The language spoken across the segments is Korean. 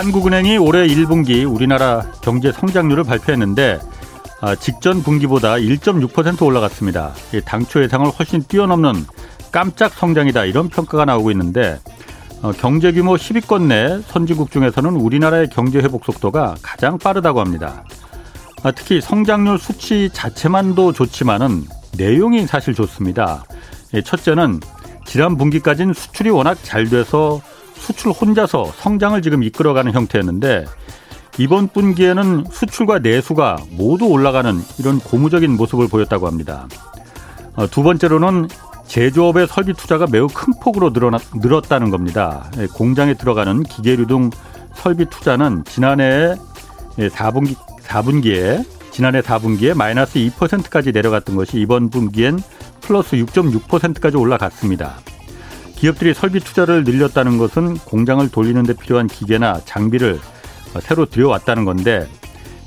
한국은행이 올해 1분기 우리나라 경제 성장률을 발표했는데 아, 직전 분기보다 1.6% 올라갔습니다. 당초 예상을 훨씬 뛰어넘는 깜짝 성장이다 이런 평가가 나오고 있는데 어, 경제 규모 10위권 내 선진국 중에서는 우리나라의 경제 회복 속도가 가장 빠르다고 합니다. 아, 특히 성장률 수치 자체만도 좋지만은 내용이 사실 좋습니다. 첫째는 지난 분기까지는 수출이 워낙 잘 돼서 수출 혼자서 성장을 지금 이끌어가는 형태였는데 이번 분기에는 수출과 내수가 모두 올라가는 이런 고무적인 모습을 보였다고 합니다. 어, 두 번째로는 제조업의 설비 투자가 매우 큰 폭으로 늘어나, 늘었다는 겁니다. 예, 공장에 들어가는 기계류 등 설비 투자는 지난해 4분기, 4분기에 지난해 4분기에 마이너스 2%까지 내려갔던 것이 이번 분기엔 플러스 6.6%까지 올라갔습니다. 기업들이 설비 투자를 늘렸다는 것은 공장을 돌리는 데 필요한 기계나 장비를 새로 들여왔다는 건데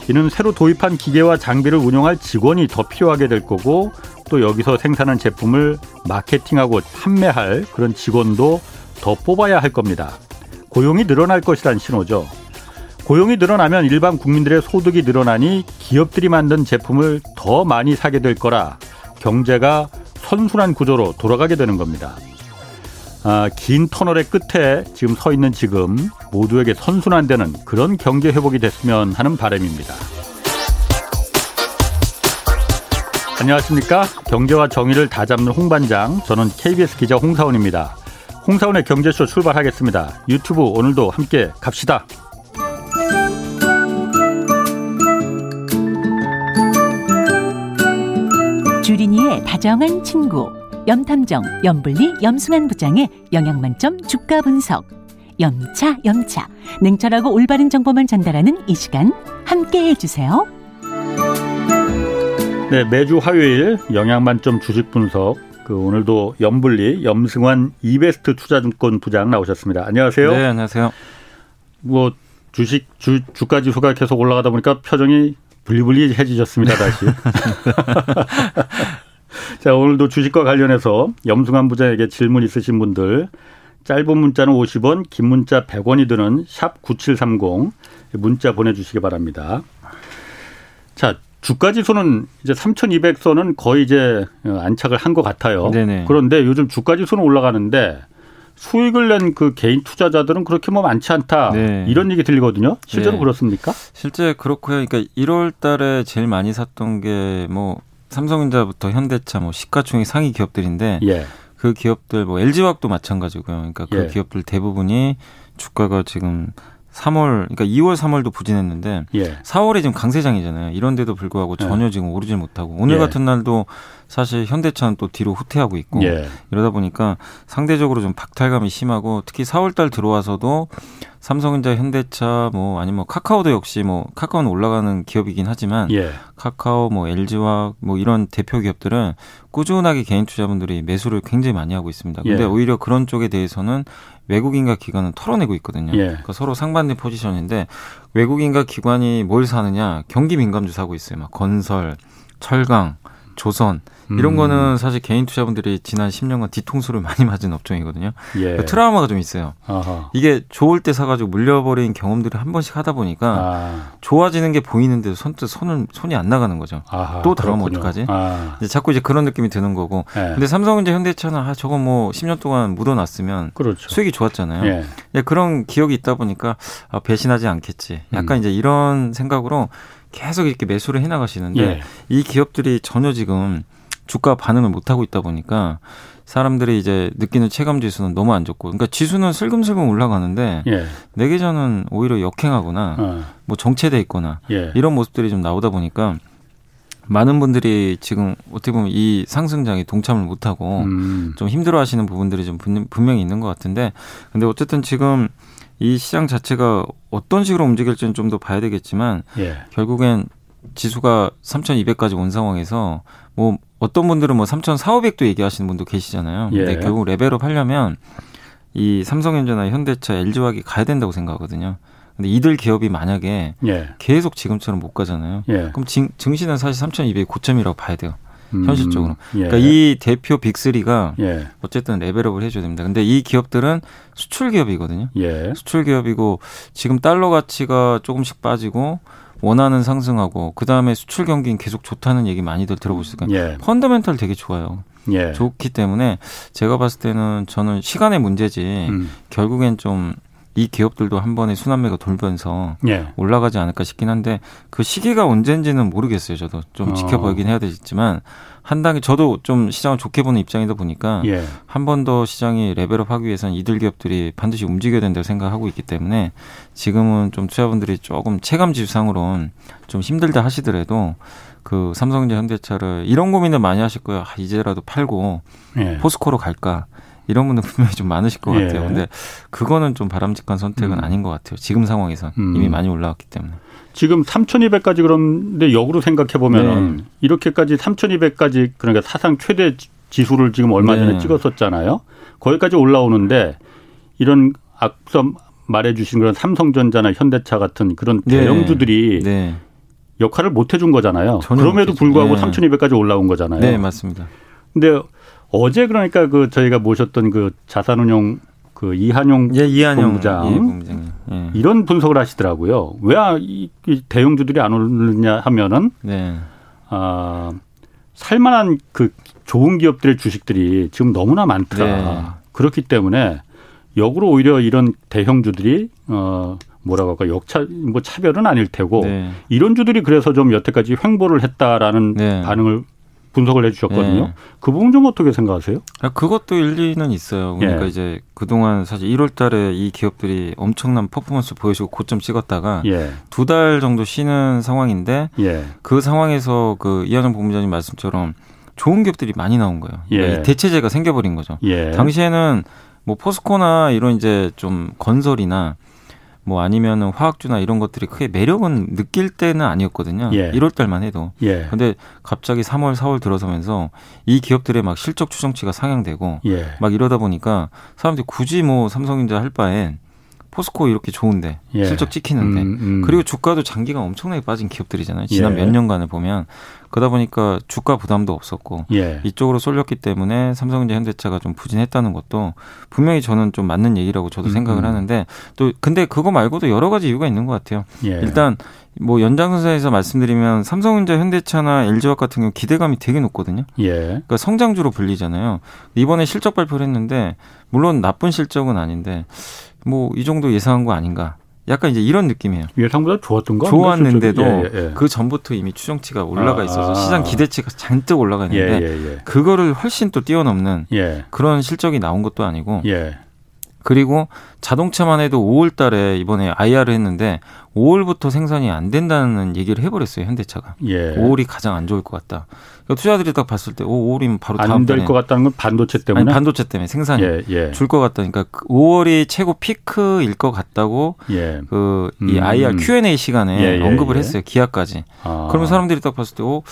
이는 새로 도입한 기계와 장비를 운영할 직원이 더 필요하게 될 거고 또 여기서 생산한 제품을 마케팅하고 판매할 그런 직원도 더 뽑아야 할 겁니다. 고용이 늘어날 것이란 신호죠. 고용이 늘어나면 일반 국민들의 소득이 늘어나니 기업들이 만든 제품을 더 많이 사게 될 거라 경제가 선순환 구조로 돌아가게 되는 겁니다. 아, 긴 터널의 끝에 지금 서 있는 지금 모두에게 선순환되는 그런 경제 회복이 됐으면 하는 바람입니다. 안녕하십니까? 경제와 정의를 다 잡는 홍반장, 저는 KBS 기자 홍사원입니다. 홍사원의 경제쇼 출발하겠습니다. 유튜브 오늘도 함께 갑시다. 주린이의 다정한 친구. 염탐정, 염불리, 염승한 부장의 영양만점 주가 분석. 염차, 염차. 냉철하고 올바른 정보만 전달하는 이 시간 함께 해주세요. 네, 매주 화요일 영양만점 주식 분석. 그 오늘도 염불리, 염승환 이베스트 투자증권 부장 나오셨습니다. 안녕하세요. 네, 안녕하세요. 뭐 주식 주 주가 지수가 계속 올라가다 보니까 표정이 불리불리해지셨습니다 다시. 자, 오늘도 주식과 관련해서 염승환 부장에게 질문 있으신 분들 짧은 문자는 50원, 긴 문자 100원이 드는 샵 9730 문자 보내주시기 바랍니다. 자, 주가 지수는 이제 3,200선은 거의 이제 안착을 한 것 같아요. 네네. 그런데 요즘 주가 지수는 올라가는데 수익을 낸 그 개인 투자자들은 그렇게 뭐 많지 않다. 네. 이런 얘기 들리거든요. 실제로 네. 그렇습니까? 실제 그렇고요. 그러니까 1월 달에 제일 많이 샀던 게뭐 삼성전자부터 현대차, 뭐 시가총액 상위 기업들인데 예. 그 기업들 뭐 LG화학도 마찬가지고요. 그러니까 그 예. 기업들 대부분이 주가가 지금 3월, 그러니까 2월, 3월도 부진했는데 예. 4월에 지금 강세장이잖아요. 이런데도 불구하고 예. 전혀 지금 오르질 못하고 오늘 예. 같은 날도 사실 현대차는 또 뒤로 후퇴하고 있고 예. 이러다 보니까 상대적으로 좀 박탈감이 심하고 특히 4월달 들어와서도 삼성전자, 현대차 뭐 아니면 뭐 카카오도 역시 뭐 카카오는 올라가는 기업이긴 하지만 예. 카카오 뭐 LG화 뭐 이런 대표 기업들은 꾸준하게 개인 투자분들이 매수를 굉장히 많이 하고 있습니다. 근데 예. 오히려 그런 쪽에 대해서는 외국인과 기관은 털어내고 있거든요. 예. 그러니까 서로 상반된 포지션인데 외국인과 기관이 뭘 사느냐 경기 민감주 사고 있어요. 막 건설, 철강, 조선 이런 음. 거는 사실 개인 투자분들이 지난 10년간 뒤통수를 많이 맞은 업종이거든요. 예. 그러니까 트라우마가 좀 있어요. 아하. 이게 좋을 때 사가지고 물려버린 경험들을 한 번씩 하다 보니까 아. 좋아지는 게 보이는데도 손뜻 손을 손이 안 나가는 거죠. 아하, 또 들어가면 어떡하지? 아. 이제 자꾸 이제 그런 느낌이 드는 거고. 예. 근데 삼성전자, 현대차는 아 저거 뭐 10년 동안 묻어놨으면 그렇죠. 수익이 좋았잖아요. 예. 예. 그런 기억이 있다 보니까 아, 배신하지 않겠지. 약간 음. 이제 이런 생각으로 계속 이렇게 매수를 해나가시는데 예. 이 기업들이 전혀 지금 주가 반응을 못 하고 있다 보니까 사람들이 이제 느끼는 체감 지수는 너무 안 좋고, 그러니까 지수는 슬금슬금 올라가는데 예. 내 계좌는 오히려 역행하거나 어. 뭐 정체돼 있거나 예. 이런 모습들이 좀 나오다 보니까 많은 분들이 지금 어떻게 보면 이 상승장에 동참을 못하고 음. 좀 힘들어하시는 부분들이 좀 분명히 있는 것 같은데, 근데 어쨌든 지금 이 시장 자체가 어떤 식으로 움직일지는 좀 더 봐야 되겠지만 예. 결국엔 지수가 3,200까지 온 상황에서 뭐 어떤 분들은 뭐 3,400도 얘기하시는 분도 계시잖아요. 근데 예. 결국 레벨업 하려면 이 삼성전자나 현대차, LG화학이 가야 된다고 생각하거든요. 근데 이들 기업이 만약에 예. 계속 지금처럼 못 가잖아요. 예. 그럼 증, 시는 사실 3,200 고점이라고 봐야 돼요. 음, 현실적으로. 예. 그러니까 이 대표 빅3가 예. 어쨌든 레벨업을 해줘야 됩니다. 근데 이 기업들은 수출 기업이거든요. 예. 수출 기업이고 지금 달러 가치가 조금씩 빠지고 원하는 상승하고 그 다음에 수출 경기는 계속 좋다는 얘기 많이들 들어보시니까 예. 펀더멘털 되게 좋아요. 예. 좋기 때문에 제가 봤을 때는 저는 시간의 문제지 음. 결국엔 좀 이 기업들도 한 번에 순환매가 돌면서 예. 올라가지 않을까 싶긴 한데 그 시기가 언젠지는 모르겠어요. 저도 좀 어. 지켜보긴 해야 되겠지만 한 단계 저도 좀 시장을 좋게 보는 입장이다 보니까 예. 한번 더 시장이 레벨업 하기 위해서는 이들 기업들이 반드시 움직여야 된다고 생각하고 있기 때문에 지금은 좀 투자분들이 조금 체감 지수상으로는 좀 힘들다 하시더라도 그 삼성전자 현대차를 이런 고민을 많이 하실 거예요. 아, 이제라도 팔고 예. 포스코로 갈까? 이런 분들 분명히 좀 많으실 것 같아요. 예. 근데 그거는 좀 바람직한 선택은 음. 아닌 것 같아요. 지금 상황에선 음. 이미 많이 올라왔기 때문에. 지금 3,200까지 그런데 역으로 생각해 보면은 네. 이렇게까지 3,200까지 그러니까 사상 최대 지수를 지금 얼마 전에 네. 찍었었잖아요. 거기까지 올라오는데 이런 앞서 말해주신 그런 삼성전자나 현대차 같은 그런 네. 대형주들이 네. 역할을 못 해준 거잖아요. 그럼에도 불구하고 네. 3,200까지 올라온 거잖아요. 네, 맞습니다. 근데 어제 그러니까 그 저희가 모셨던 그 자산운용 그 이한용 예, 이한용 본부장, 예, 본부장. 예. 이런 분석을 하시더라고요. 왜 이 대형주들이 안 오르냐 하면은 네. 아 살만한 그 좋은 기업들의 주식들이 지금 너무나 많더라. 네. 그렇기 때문에 역으로 오히려 이런 대형주들이 어 뭐라고 할까 역차 뭐 차별은 아닐 테고 네. 이런 주들이 그래서 좀 여태까지 횡보를 했다라는 네. 반응을 분석을 해주셨거든요. 예. 그 부분 좀 어떻게 생각하세요? 아, 그것도 일리는 있어요. 그러니까 예. 이제 그동안 사실 1월달에 이 기업들이 엄청난 퍼포먼스 보여주고 고점 찍었다가 예. 두달 정도 쉬는 상황인데 예. 그 상황에서 그 이한영 본부장님 말씀처럼 좋은 기업들이 많이 나온 거예요. 그러니까 예. 대체제가 생겨버린 거죠. 예. 당시에는 뭐 포스코나 이런 이제 좀 건설이나 뭐 아니면은 화학주나 이런 것들이 크게 매력은 느낄 때는 아니었거든요. 예. 1월 달만 해도. 예. 근데 갑자기 3월, 4월 들어서면서 이 기업들의 막 실적 추정치가 상향되고 예. 막 이러다 보니까 사람들이 굳이 뭐 삼성전자 할 바엔 포스코 이렇게 좋은데 예. 실적 찍히는데 음, 음. 그리고 주가도 장기가 엄청나게 빠진 기업들이잖아요. 지난 예. 몇 년간을 보면 그러다 보니까 주가 부담도 없었고 예. 이쪽으로 쏠렸기 때문에 삼성전자 현대차가 좀 부진했다는 것도 분명히 저는 좀 맞는 얘기라고 저도 음, 생각을 음. 하는데 또 근데 그거 말고도 여러 가지 이유가 있는 것 같아요. 예. 일단 뭐 연장선상에서 말씀드리면 삼성전자, 현대차나 LG화학 같은 경우 기대감이 되게 높거든요. 예. 그러니까 성장주로 불리잖아요. 이번에 실적 발표를 했는데 물론 나쁜 실적은 아닌데 뭐 이 정도 예상한 거 아닌가. 약간 이제 이런 느낌이에요. 예상보다 좋았던 거? 좋았는데도 예, 예. 그 전부터 이미 추정치가 올라가 아, 있어서 아, 시장 기대치가 잔뜩 올라가 있는데 예, 예, 예, 그거를 훨씬 또 뛰어넘는 예. 그런 실적이 나온 것도 아니고 그리고 자동차만 해도 5월 달에 이번에 IR을 했는데 5월부터 생산이 안 된다는 얘기를 해버렸어요 현대차가. 예. 5월이 가장 안 좋을 것 같다. 그러니까 투자들이 딱 봤을 때, 오, 5월이면 바로 다음 안될 것 같다는 건 반도체 때문에. 아니, 반도체 때문에 생산이 예, 예. 줄것 같다니까 5월이 그 최고 피크일 것 같다고 예. 그이 음. IR Q&A 시간에 예, 예, 언급을 예. 했어요 기아까지. 아. 그러면 사람들이 딱 봤을 때, 오,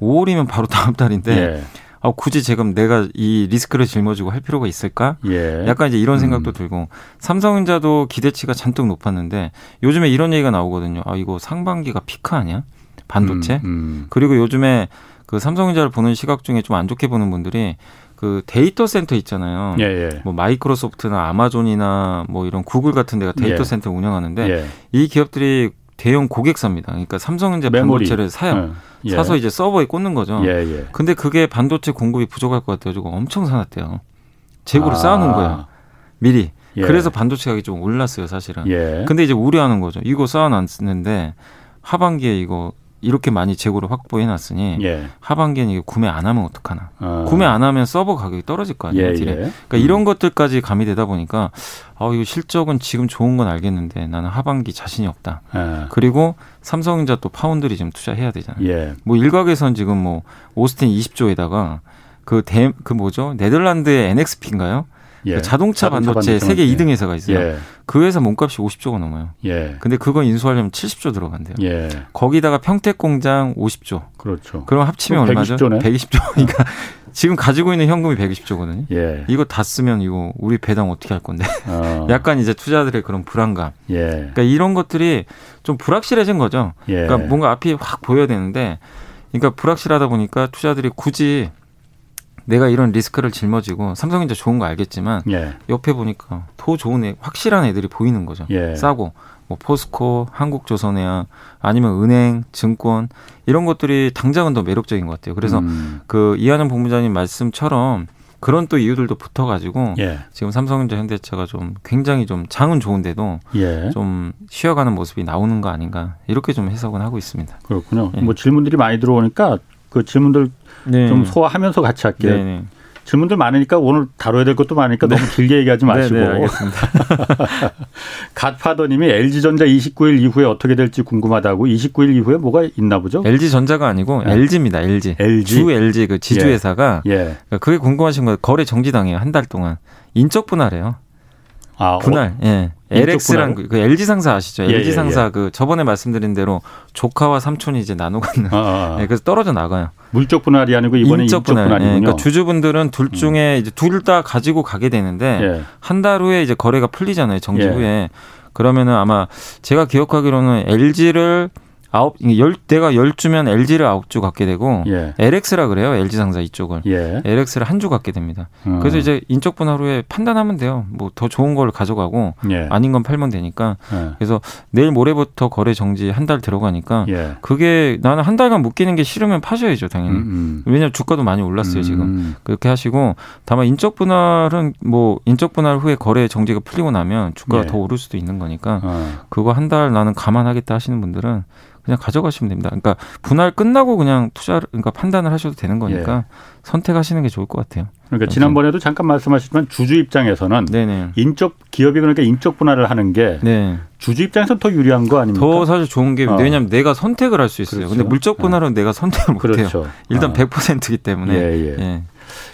5월이면 바로 다음 달인데. 아, 굳이 지금 내가 이 리스크를 짊어지고 할 필요가 있을까? 예. 약간 이제 이런 생각도 음. 들고 삼성전자도 기대치가 잔뜩 높았는데 요즘에 이런 얘기가 나오거든요. 아, 이거 상반기가 피크 아니야? 반도체? 음, 음. 그리고 요즘에 그 삼성전자를 보는 시각 중에 좀 안 좋게 보는 분들이 그 데이터 센터 있잖아요. 예, 예. 뭐 마이크로소프트나 아마존이나 뭐 이런 구글 같은 데가 데이터 예. 센터 운영하는데 예. 이 기업들이 대형 고객사입니다. 그러니까 삼성전자 메모리. 반도체를 사요. 예. 사서 이제 서버에 꽂는 거죠. 예, 예. 근데 그게 반도체 공급이 부족할 것 같아가지고 엄청 사놨대요. 재고를 아. 쌓아놓은 거예요. 미리. 예. 그래서 반도체 가격이 좀 올랐어요, 사실은. 예. 근데 이제 우려하는 거죠. 이거 쌓아놨는데 하반기에 이거 이렇게 많이 재고를 확보해 놨으니 예. 하반기에는 이게 구매 안 하면 어떡하나. 어. 구매 안 하면 서버 가격이 떨어질 거 아니에요. 예, 예. 그러니까 음. 이런 것들까지 가미되다 보니까 아 이거 실적은 지금 좋은 건 알겠는데 나는 하반기 자신이 없다. 예. 그리고 삼성전자 또 파운드리 좀 투자해야 되잖아요. 예. 뭐 일각에선 지금 뭐 오스틴 20조에다가 그 대, 그 뭐죠? 네덜란드의 NXP인가요? 예. 그 자동차, 자동차 반도체, 반도체 세계 2등 회사가 있어요. 예. 그 회사 몸값이 50조가 넘어요. 예. 근데 그거 인수하려면 70조 들어간대요. 예. 거기다가 평택 공장 50조. 그렇죠. 그럼 합치면 얼마죠? 120조네? 120조. 그러니까 지금 가지고 있는 현금이 120조거든요. 예. 이거 다 쓰면 이거 우리 배당 어떻게 할 건데? 어. 약간 이제 투자들의 그런 불안감. 예. 그러니까 이런 것들이 좀 불확실해진 거죠. 예. 그러니까 뭔가 앞이 확 보여야 되는데 그러니까 불확실하다 보니까 투자들이 굳이 내가 이런 리스크를 짊어지고 삼성전자 좋은 거 알겠지만 예. 옆에 보니까 더 좋은 애, 확실한 애들이 보이는 거죠. 예. 싸고 뭐 포스코, 한국조선해양 아니면 은행, 증권 이런 것들이 당장은 더 매력적인 것 같아요. 그래서 음. 그 이하는 본부장님 말씀처럼 그런 또 이유들도 붙어가지고 예. 지금 삼성전자 현대차가 좀 굉장히 좀 장은 좋은데도 예. 좀 쉬어가는 모습이 나오는 거 아닌가 이렇게 좀 해석은 하고 있습니다. 그렇군요. 예. 뭐 질문들이 많이 들어오니까 그 질문들 네. 좀 소화하면서 같이 할게요. 네, 네. 질문들 많으니까 오늘 다뤄야 될 것도 많으니까 네. 너무 길게 얘기하지 네, 마시고. 네, 알겠습니다. 갓파더님이 LG전자 29일 이후에 어떻게 될지 궁금하다고 29일 이후에 뭐가 있나 보죠? LG전자가 아니고 네. LG입니다. LG. LG. 주 LG 그 지주회사가 예. 예. 그러니까 그게 궁금하신 거예요. 거래 정지당해요. 한 달 동안. 인적 분할해요. 아, 분할. 어, 예. LX랑 그, 그 LG 상사 아시죠? 예, LG 예, 상사 예. 그 저번에 말씀드린 대로 조카와 삼촌이 이제 나누고 있는. 아, 아, 아. 예, 그래서 떨어져 나가요. 물적 분할이 아니고 이번에 인적, 분할. 분할이군요. 예, 그러니까 주주분들은 둘 음. 중에 음. 이제 둘 다 가지고 가게 되는데 예. 한달 후에 이제 거래가 풀리잖아요. 정지 예. 후에. 그러면은 아마 제가 기억하기로는 LG를 아홉 열 내가 열 주면 LG를 아홉 주 갖게 되고 예. LX라 그래요 LG 상사 이쪽을 예. LX를 한 주 갖게 됩니다. 음. 그래서 이제 인적 분할 후에 판단하면 돼요. 뭐 더 좋은 걸 가져가고 예. 아닌 건 팔면 되니까. 예. 그래서 내일 모레부터 거래 정지 한 달 들어가니까 예. 그게 나는 한 달간 묶이는 게 싫으면 파셔야죠 당연히. 음, 음. 왜냐하면 주가도 많이 올랐어요 지금. 음. 그렇게 하시고 다만 인적 분할은 뭐 인적 분할 후에 거래 정지가 풀리고 나면 주가가 예. 더 오를 수도 있는 거니까 어. 그거 한 달 나는 감안하겠다 하시는 분들은 그냥 가져가시면 됩니다. 그러니까 분할 끝나고 그냥 투자를 그러니까 판단을 하셔도 되는 거니까 예. 선택하시는 게 좋을 것 같아요. 그러니까 지난번에도 잠깐 말씀하셨지만 주주 입장에서는 네네. 인적 기업이 그러니까 인적 분할을 하는 게 네. 주주 입장에서 더 유리한 거 아닙니까? 더 사실 좋은 게 어. 왜냐하면 내가 선택을 할 수 있어요. 그렇죠. 근데 물적 분할은 어. 내가 선택을 못 그렇죠. 해요. 일단 어. 100%이기 때문에. 예, 예. 예.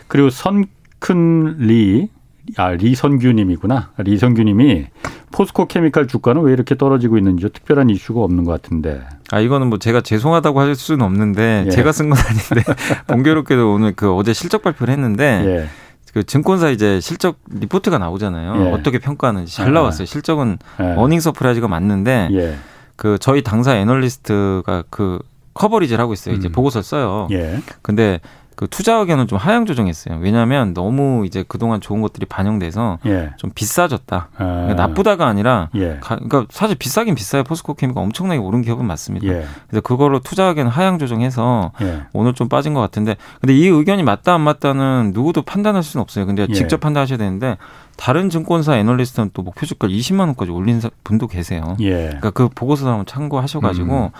그리고 선큰리 아 리선규님이구나. 리선규님이 포스코 케미칼 주가는 왜 이렇게 떨어지고 있는지 특별한 이슈가 없는 것 같은데. 아 이거는 뭐 제가 죄송하다고 할 수는 없는데 예. 제가 쓴 건 아닌데 공교롭게도 오늘 그 어제 실적 발표를 했는데 예. 그 증권사 이제 실적 리포트가 나오잖아요. 예. 어떻게 평가하는지 잘 아. 나왔어요. 실적은 예. earning surprise가 맞는데 예. 그 저희 당사 애널리스트가 그 커버리지를 하고 있어요. 이제 음. 보고서 써요. 예. 근데 그 투자 의견은 좀 하향 조정했어요. 왜냐하면 너무 이제 그동안 좋은 것들이 반영돼서 예. 좀 비싸졌다. 아. 그러니까 나쁘다가 아니라 예. 가, 그러니까 사실 비싸긴 비싸요. 포스코 케미가 엄청나게 오른 기업은 맞습니다. 예. 그래서 그거로 투자 의견 하향 조정해서 예. 오늘 좀 빠진 것 같은데 근데 이 의견이 맞다 안 맞다는 누구도 판단할 수는 없어요. 근데 예. 직접 판단하셔야 되는데 다른 증권사 애널리스트는 또 목표 주가를 20만 원까지 올린 분도 계세요. 예. 그러니까 그 보고서 한번 참고하셔가지고 음.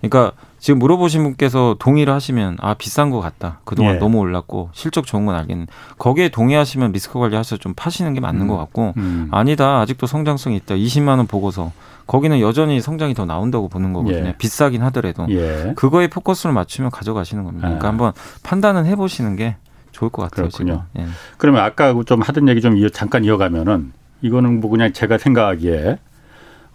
그러니까 지금 물어보신 분께서 동의를 하시면 아 비싼 것 같다. 그동안 예. 너무 올랐고 실적 좋은 건 알겠는데 거기에 동의하시면 리스크 관리하셔서 좀 파시는 게 맞는 음. 것 같고 음. 아니다 아직도 성장성이 있다. 20만 원 보고서 거기는 여전히 성장이 더 나온다고 보는 거거든요. 예. 비싸긴 하더라도 예. 그거에 포커스를 맞추면 가져가시는 겁니다. 그러니까 아. 한번 판단은 해보시는 게 좋을 것 같아요. 그렇군요. 예. 그러면 아까 좀 하던 얘기 좀 잠깐 이어가면은 이거는 뭐 그냥 제가 생각하기에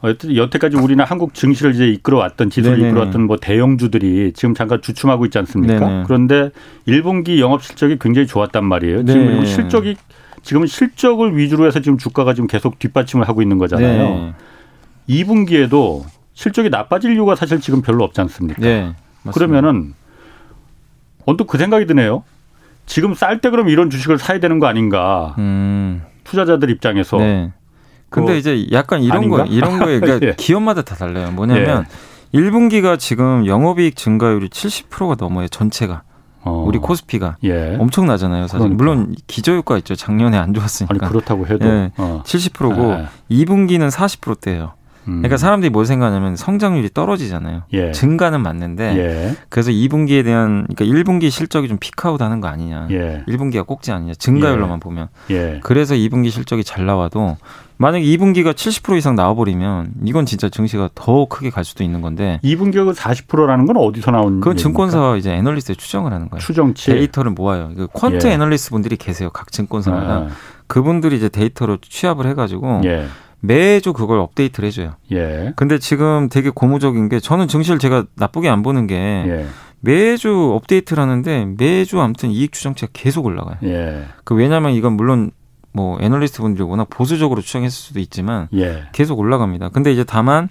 여태까지 우리는 한국 증시를 이제 이끌어왔던 지수를 네네. 이끌어왔던 뭐 대형주들이 지금 잠깐 주춤하고 있지 않습니까? 네네. 그런데 1분기 영업 실적이 굉장히 좋았단 말이에요. 지금 네. 실적이 지금은 실적을 위주로 해서 지금 주가가 지금 계속 뒷받침을 하고 있는 거잖아요. 네. 2분기에도 실적이 나빠질 이유가 사실 지금 별로 없지 않습니까? 네. 그러면은 언뜻 그 생각이 드네요. 지금 쌀 때 그럼 이런 주식을 사야 되는 거 아닌가? 음. 투자자들 입장에서 네. 근데 그 이제 약간 이런 아닌가? 거 이런 거에 그러니까 예. 기업마다 다 달라요. 뭐냐면 예. 1분기가 지금 영업이익 증가율이 70%가 넘어요. 전체가. 어. 우리 코스피가 예. 엄청나잖아요. 사실 그러니까. 물론 기저효과 있죠. 작년에 안 좋았으니까. 아니, 그렇다고 해도 예. 어. 70%고 아. 2분기는 40%대예요. 음. 그러니까 사람들이 뭘 생각하냐면 성장률이 떨어지잖아요. 예. 증가는 맞는데 예. 그래서 2분기에 대한 그러니까 1분기 실적이 좀 피크아웃 하는 거 아니냐. 예. 1분기가 꼭지 아니냐. 증가율로만 예. 보면. 예. 그래서 2분기 실적이 잘 나와도 만약에 2분기가 70% 이상 나와버리면 이건 진짜 증시가 더 크게 갈 수도 있는 건데 2분기가 40%라는 건 어디서 나온 그건 증권사 이제 애널리스트 추정을 하는 거예요. 추정치 데이터를 모아요. 그 quant 예. 애널리스트 분들이 계세요. 각 증권사마다 아. 그분들이 이제 데이터로 취합을 해가지고 예. 매주 그걸 업데이트를 해줘요. 예. 근데 지금 되게 고무적인 게 저는 증시를 제가 나쁘게 안 보는 게 예. 매주 업데이트를 하는데 매주 아무튼 이익 추정치가 계속 올라가요. 예. 그 왜냐하면 이건 물론 뭐 애널리스트 분들이 워낙 보수적으로 추정했을 수도 있지만 예. 계속 올라갑니다. 근데 이제 다만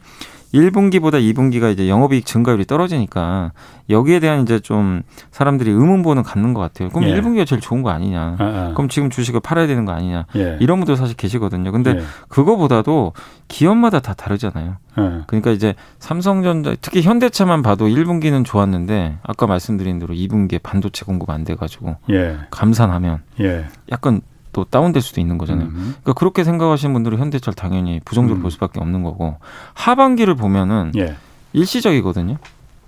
1분기보다 2분기가 이제 영업이익 증가율이 떨어지니까 여기에 대한 이제 좀 사람들이 의문보는 갖는 것 같아요. 그럼 예. 1분기가 제일 좋은 거 아니냐? 아, 아. 그럼 지금 주식을 팔아야 되는 거 아니냐? 예. 이런 분도 사실 계시거든요. 근데 예. 그거보다도 기업마다 다 다르잖아요. 예. 그러니까 이제 삼성전자 특히 현대차만 봐도 1분기는 좋았는데 아까 말씀드린 대로 2분기에 반도체 공급 안 돼가지고 예. 감산하면 예. 약간 또 다운될 수도 있는 거잖아요. 음. 그러니까 그렇게 생각하시는 분들은 현대차를 당연히 부정적으로 음. 볼 수밖에 없는 거고 하반기를 보면은 예. 일시적이거든요.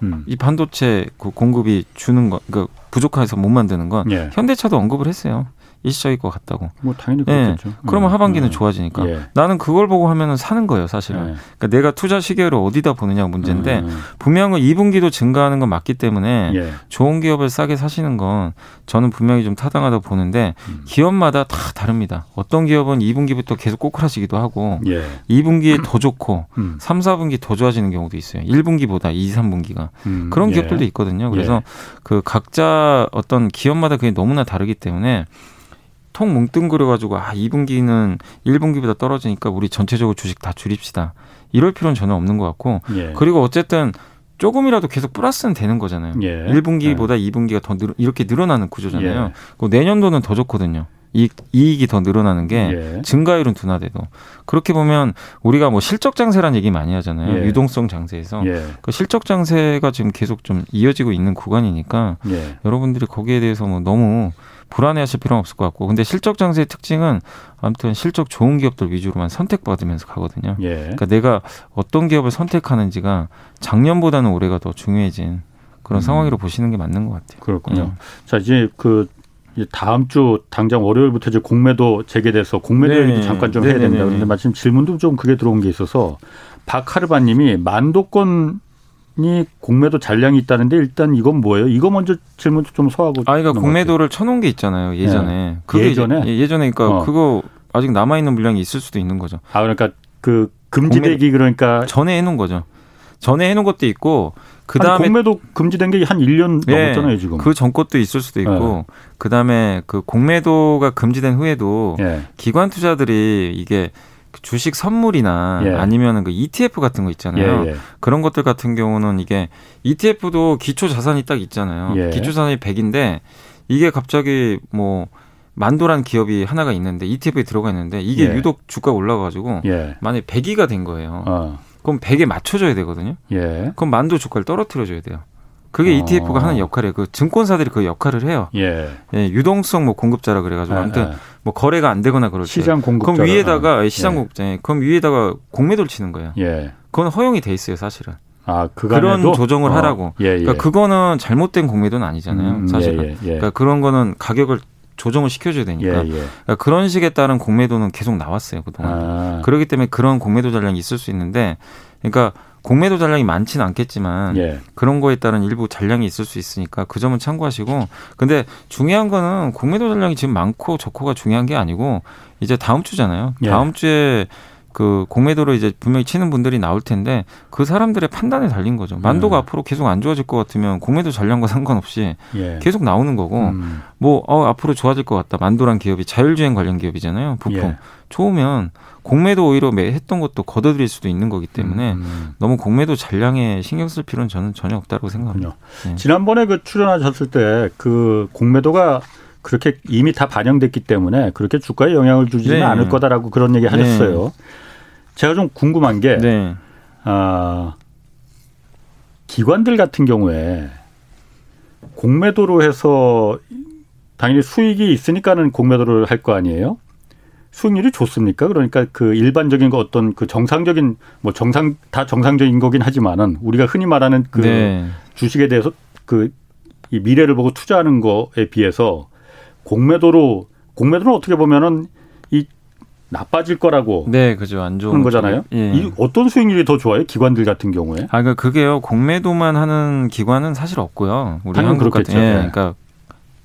음. 이 반도체 그 공급이 주는 거, 그러니까 부족해서 못 만드는 건 예. 현대차도 언급을 했어요. 일시적일 것 같다고. 뭐 당연히 그렇겠죠. 네. 그러면 음. 하반기는 네. 좋아지니까. 예. 나는 그걸 보고 하면은 사는 거예요, 사실은. 예. 그러니까 내가 투자 시계를 어디다 보느냐 문제인데 음. 분명히 2분기도 증가하는 건 맞기 때문에 예. 좋은 기업을 싸게 사시는 건 저는 분명히 좀 타당하다고 보는데 음. 기업마다 다 다릅니다. 어떤 기업은 2분기부터 계속 꼬꾸라지기도 하고 예. 2분기에 더 좋고 음. 3, 4분기 더 좋아지는 경우도 있어요. 1분기보다 2, 3분기가. 음. 그런 예. 기업들도 있거든요. 그래서 예. 그 각자 어떤 기업마다 그게 너무나 다르기 때문에 통 뭉뚱그려가지고 아 2분기는 1분기보다 떨어지니까 우리 전체적으로 주식 다 줄입시다. 이럴 필요는 전혀 없는 것 같고 예. 그리고 어쨌든 조금이라도 계속 플러스는 되는 거잖아요. 예. 1분기보다 예. 2분기가 더 늘, 이렇게 늘어나는 구조잖아요. 예. 그 내년도는 더 좋거든요. 이익, 이익이 더 늘어나는 게 예. 증가율은 둔화돼도 그렇게 보면 우리가 뭐 실적 장세라는 얘기 많이 하잖아요. 예. 유동성 장세에서 예. 그 실적 장세가 지금 계속 좀 이어지고 있는 구간이니까 예. 여러분들이 거기에 대해서 뭐 너무 불안해하실 필요는 없을 것 같고 근데 실적 장세의 특징은 아무튼 실적 좋은 기업들 위주로만 선택받으면서 가거든요. 예. 그러니까 내가 어떤 기업을 선택하는지가 작년보다는 올해가 더 중요해진 그런 음. 상황으로 보시는 게 맞는 것 같아요. 그렇군요. 예. 자 이제 그 다음 주 당장 월요일부터 이제 공매도 재개돼서 공매도 네. 얘기도 잠깐 좀 네. 해야 됩니다. 그런데 마침 질문도 좀 크게 들어온 게 있어서 박하르바님이 만도권 이 공매도 잔량이 있다는데 일단 이건 뭐예요? 이거 먼저 질문 좀 소화하고. 아, 그러니까 공매도를 쳐놓은 게 있잖아요. 예전에. 네. 예전에. 예, 예전에 그러니까 어. 그거 아직 남아 있는 물량이 있을 수도 있는 거죠. 아, 그러니까 그 금지되기 그러니까 전에 해놓은 거죠. 전에 해놓은 것도 있고 그 다음에 공매도 금지된 게 한 1년 네, 넘었잖아요 지금. 그 전 것도 있을 수도 있고 네. 그 다음에 그 공매도가 금지된 후에도 네. 기관 투자들이 이게 주식 선물이나 예. 아니면은 그 ETF 같은 거 있잖아요. 예, 예. 그런 것들 같은 경우는 이게 ETF도 기초 자산이 딱 있잖아요. 예. 기초 자산이 100인데 이게 갑자기 뭐 만도란 기업이 하나가 있는데 ETF에 들어가 있는데 이게 예. 유독 주가가 올라가 가지고 예. 만약에 100위가 된 거예요. 어. 그럼 100에 맞춰줘야 되거든요. 그럼 만도 주가를 떨어뜨려 줘야 돼요. 그게 어. ETF가 하는 역할이에요. 그 증권사들이 그 역할을 해요. 예. 예 유동성 뭐 공급자라 그래가지고 예, 아무튼 예. 뭐 거래가 안 되거나 그럴 때 시장 공급자 그럼 위에다가 예. 시장 공급자 예. 그럼 위에다가 공매도를 치는 거예요. 예. 그건 허용이 돼 있어요, 사실은. 아, 그런 조정을 어. 하라고. 예, 예. 그러니까 그거는 잘못된 공매도는 아니잖아요, 음, 사실은. 예, 예, 예. 그러니까 그런 거는 가격을 조정을 시켜줘야 되니까 예, 예. 그러니까 그런 식에 따른 공매도는 계속 나왔어요 그동안. 아. 그렇기 때문에 그런 공매도 잔량이 있을 수 있는데, 그러니까 공매도 잔량이 많지는 않겠지만 예. 그런 거에 따른 일부 잔량이 있을 수 있으니까 그 점은 참고하시고 근데 중요한 거는 공매도 잔량이 지금 많고 적고가 중요한 게 아니고 이제 다음 주잖아요. 예. 다음 주에 그 공매도로 이제 분명히 치는 분들이 나올 텐데 그 사람들의 판단에 달린 거죠. 만도가 음. 앞으로 계속 안 좋아질 것 같으면 공매도 잔량과 상관없이 예. 계속 나오는 거고 음. 뭐 어, 앞으로 좋아질 것 같다. 만도란 기업이 자율주행 관련 기업이잖아요. 부품 예. 좋으면 공매도 오히려 했던 것도 걷어들일 수도 있는 거기 때문에 음. 음. 너무 공매도 잔량에 신경 쓸 필요는 저는 전혀 없다고 생각합니다. 네. 지난번에 그 출연하셨을 때 그 공매도가 그렇게 이미 다 반영됐기 때문에 그렇게 주가에 영향을 주지는 네. 않을 거다라고 그런 얘기 하셨어요. 네. 제가 좀 궁금한 게 네. 아, 기관들 같은 경우에 공매도로 해서 당연히 수익이 있으니까는 공매도를 할 거 아니에요? 수익률이 좋습니까? 그러니까 그 일반적인 거 어떤 그 정상적인 뭐 정상 다 정상적인 거긴 하지만은 우리가 흔히 말하는 그 네. 주식에 대해서 그 이 미래를 보고 투자하는 거에 비해서 공매도로 공매도는 어떻게 보면은 이 나빠질 거라고 네, 그죠. 안 좋은 거잖아요. 예. 이 어떤 수익률이 더 좋아요? 기관들 같은 경우에? 아, 그러니까 그게요. 공매도만 하는 기관은 사실 없고요. 우리 한국 같은 예. 네. 그러니까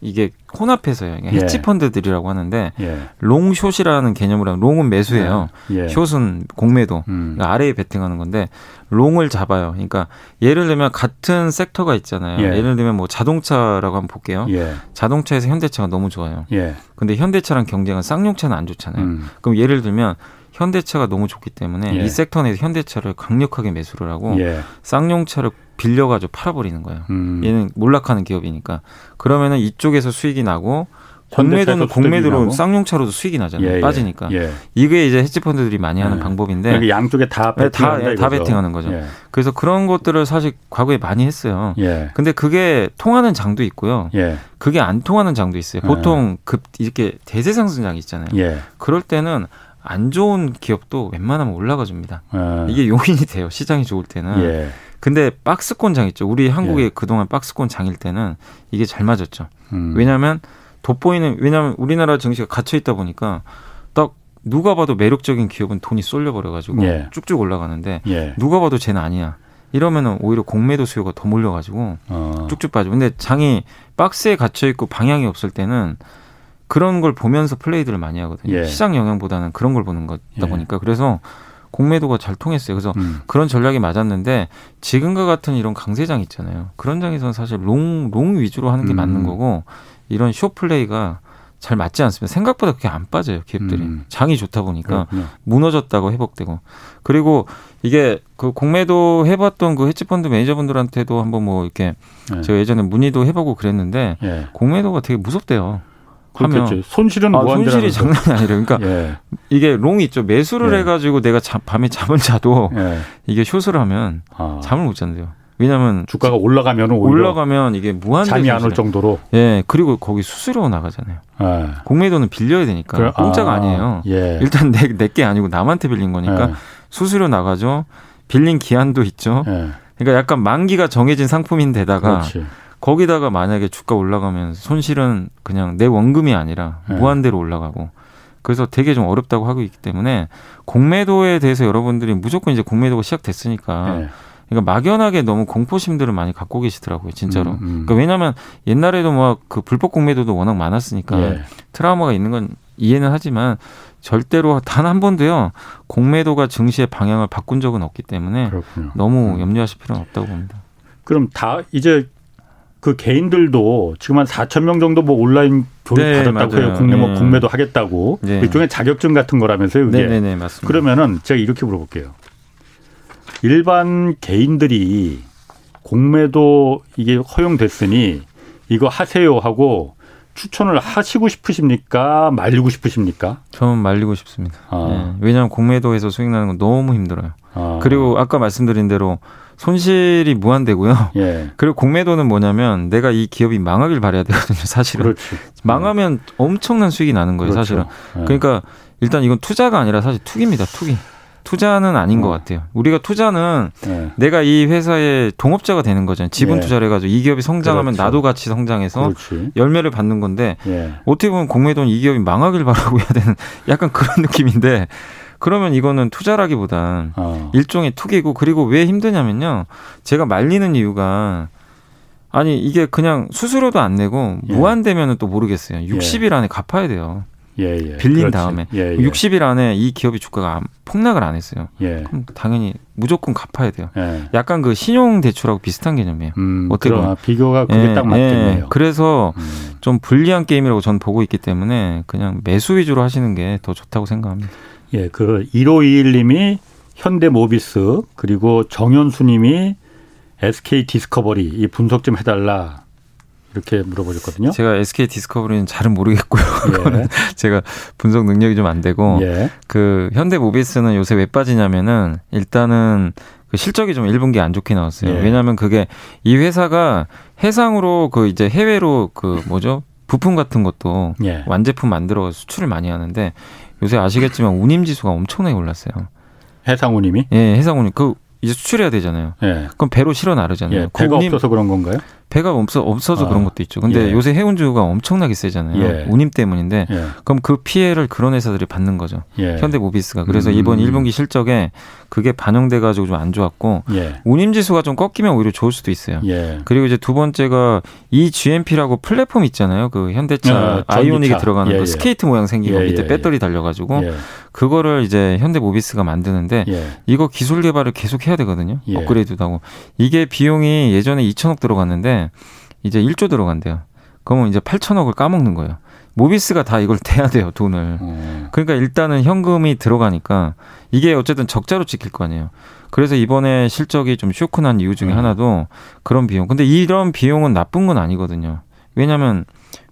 이게 혼합해서요. 예. 헤지 펀드들이라고 하는데 예. 롱숏이라는 개념으로 하면 롱은 매수예요. 예. 숏은 공매도 음. 그러니까 아래에 베팅하는 건데 롱을 잡아요. 그러니까 예를 들면 같은 섹터가 있잖아요. 예. 를 들면 뭐 자동차라고 한번 볼게요. 예. 자동차에서 현대차가 너무 좋아요. 예. 근데 현대차랑 경쟁은 쌍용차는 안 좋잖아요. 음. 그럼 예를 들면 현대차가 너무 좋기 때문에 예. 이 섹터 내에서 현대차를 강력하게 매수를 하고 예. 쌍용차를 빌려가지고 팔아버리는 거예요. 음. 얘는 몰락하는 기업이니까 그러면은 이쪽에서 수익이 나고 공매도는 공매도로 쌍용차로도 수익이 나잖아요. 예, 예, 빠지니까. 예. 이게 이제 헤지펀드들이 많이 하는 예. 방법인데 양쪽에 다 네, 다, 다 베팅하는 거죠. 예. 그래서 그런 것들을 사실 과거에 많이 했어요. 예. 근데 그게 통하는 장도 있고요. 그게 안 통하는 장도 있어요. 보통 급 이렇게 대세 상승장이 있잖아요. 그럴 때는 안 좋은 기업도 웬만하면 올라가 줍니다. 이게 용인이 돼요. 시장이 좋을 때는. 근데 박스권 장 있죠. 우리 한국에 그동안 박스권 장일 때는 이게 잘 맞았죠. 음. 왜냐하면 돋보이는 왜냐하면 우리나라 증시가 갇혀 있다 보니까 딱 누가 봐도 매력적인 기업은 돈이 쏠려 버려 가지고 예. 쭉쭉 올라가는데 예. 누가 봐도 쟤는 아니야. 이러면은 오히려 공매도 수요가 더 몰려가지고 어. 쭉쭉 빠져. 근데 장이 박스에 갇혀 있고 방향이 없을 때는 그런 걸 보면서 플레이들을 많이 하거든요. 예. 시장 영향보다는 그런 걸 보는 거다 예. 보니까 그래서 공매도가 잘 통했어요. 그래서 음. 그런 전략이 맞았는데 지금과 같은 이런 강세장 있잖아요. 그런 장에서는 사실 long, long 위주로 하는 게 음. 맞는 거고 이런 쇼 플레이가 잘 맞지 않습니다. 생각보다 그게 안 빠져요, 기업들이. 음. 장이 좋다 보니까 그렇군요. 무너졌다고 회복되고. 그리고 이게 그 공매도 해봤던 그 헤지펀드 매니저분들한테도 한번 뭐 이렇게 네. 제가 예전에 문의도 해보고 그랬는데 네. 공매도가 되게 무섭대요. 하면 손실은 아, 손실이 장난이 아니라 그러니까 예. 이게 long 있죠 매수를 예. 해가지고 내가 자, 밤에 잠을 자도 예. 이게 숏을 하면 아. 잠을 못 잔대요. 왜냐하면 주가가 올라가면 올라가면 이게 무한 잠이 안 올 정도로. 예. 그리고 거기 수수료 나가잖아요. 예. 공매도는 빌려야 되니까 그래, 공짜가 아니에요 예. 일단 내 게 아니고 남한테 빌린 거니까 예. 수수료 나가죠. 빌린 기한도 있죠. 예. 그러니까 약간 만기가 정해진 상품인데다가 그렇지. 거기다가 만약에 주가 올라가면 손실은 그냥 내 원금이 아니라 예. 무한대로 올라가고 그래서 되게 좀 어렵다고 하고 있기 때문에 공매도에 대해서 여러분들이 무조건 이제 공매도가 시작됐으니까 예. 그러니까 막연하게 너무 공포심들을 많이 갖고 계시더라고요, 진짜로. 음, 음. 그러니까 왜냐하면 옛날에도 뭐그 불법 공매도도 워낙 많았으니까 예. 트라우마가 있는 건 이해는 하지만 절대로 단 한 번도요 공매도가 증시의 방향을 바꾼 적은 없기 때문에 그렇군요. 너무 음. 염려하실 필요는 없다고 봅니다. 그럼 다 이제 그 개인들도 지금 한 4천 명 정도 뭐 온라인 교육 네, 받았다고 맞아요. 해요. 국내 뭐 네. 공매도 하겠다고 네. 일종의 자격증 같은 거라면서요. 그게. 네, 네, 네, 맞습니다. 그러면은 제가 이렇게 물어볼게요. 일반 개인들이 공매도 이게 허용됐으니 이거 하세요 하고 추천을 하시고 싶으십니까? 말리고 싶으십니까? 저는 말리고 싶습니다. 아. 네. 왜냐하면 공매도에서 수익 나는 건 너무 힘들어요. 아. 그리고 아까 말씀드린 대로 손실이 무한되고요. 예. 그리고 공매도는 뭐냐면 내가 이 기업이 망하길 바래야 되거든요. 사실은 그렇지. 망하면 엄청난 수익이 나는 거예요. 그렇죠. 사실은. 예. 그러니까 일단 이건 투자가 아니라 사실 투기입니다. 투기. 투자는 아닌 것 어. 같아요. 우리가 투자는 네. 내가 이 회사의 동업자가 되는 거잖아요. 지분 네. 투자를 해가지고 이 기업이 성장하면 그렇죠. 나도 같이 성장해서 그렇지. 열매를 받는 건데 네. 어떻게 보면 공매도는 이 기업이 망하길 바라고 해야 되는 약간 그런 느낌인데 그러면 이거는 투자라기보단 어. 일종의 투기고 그리고 왜 힘드냐면요. 제가 말리는 이유가 아니 이게 그냥 수수료도 안 내고 예. 무한되면은 또 모르겠어요. 60일 안에 갚아야 돼요. 예, 예. 빌린 그렇지. 다음에 예, 예. 60일 안에 이 기업이 주가가 폭락을 안 했어요. 예. 그럼 당연히 무조건 갚아야 돼요. 예. 약간 그 신용 대출하고 비슷한 개념이에요. 음, 어떻게 보면 비교가 그게 예, 딱 맞겠네요. 예. 그래서 음. 좀 불리한 게임이라고 저는 보고 있기 때문에 그냥 매수 위주로 하시는 게 더 좋다고 생각합니다. 예, 그 1521님이 현대모비스 그리고 정현수님이 SK 디스커버리 이 분석 좀 해달라. 이렇게 물어보셨거든요. 제가 SK 디스커버리는 잘은 모르겠고요. 예. 제가 분석 능력이 좀 안 되고 예. 그 현대 모비스는 요새 왜 빠지냐면은 일단은 그 실적이 좀 1분기 안 좋게 나왔어요. 예. 왜냐하면 그게 이 회사가 해상으로 그 이제 해외로 그 뭐죠 부품 같은 것도 예. 완제품 만들어 수출을 많이 하는데 요새 아시겠지만 운임 지수가 엄청나게 올랐어요. 해상 운임이? 예, 해상 운임. 그 이제 수출해야 되잖아요. 예. 그럼 배로 실어 나르잖아요. 예, 배가 운임, 없어서 그런 건가요? 배가 없어 없어서 아, 그런 것도 있죠. 근데 예. 요새 해운주가 엄청나게 세잖아요. 예. 운임 때문인데 예. 그럼 그 피해를 그런 회사들이 받는 거죠. 예. 현대모비스가 그래서 음. 이번 1분기 실적에 그게 반영돼 가지고 좀 안 좋았고 예. 운임 지수가 좀 꺾이면 오히려 좋을 수도 있어요. 예. 그리고 이제 두 번째가 E-GMP라고 플랫폼 있잖아요. 그 현대차 아, 아이오닉에 들어가는 그 스케이트 모양 생기고 밑에 배터리 달려가지고 그거를 이제 현대모비스가 만드는데 이거 기술 개발을 계속 해야 되거든요. 업그레이드도 하고 이게 비용이 예전에 2천억 들어갔 는데 이제 1조 들어간대요. 그러면 이제 8천억을 까먹는 거예요. 모비스가 다 이걸 대야 돼요, 돈을. 음. 그러니까 일단은 현금이 들어가니까 이게 어쨌든 적자로 찍힐 거 아니에요. 그래서 이번에 실적이 좀 쇼크난 이유 중에 음. 하나도 그런 비용. 근데 이런 비용은 나쁜 건 아니거든요. 왜냐하면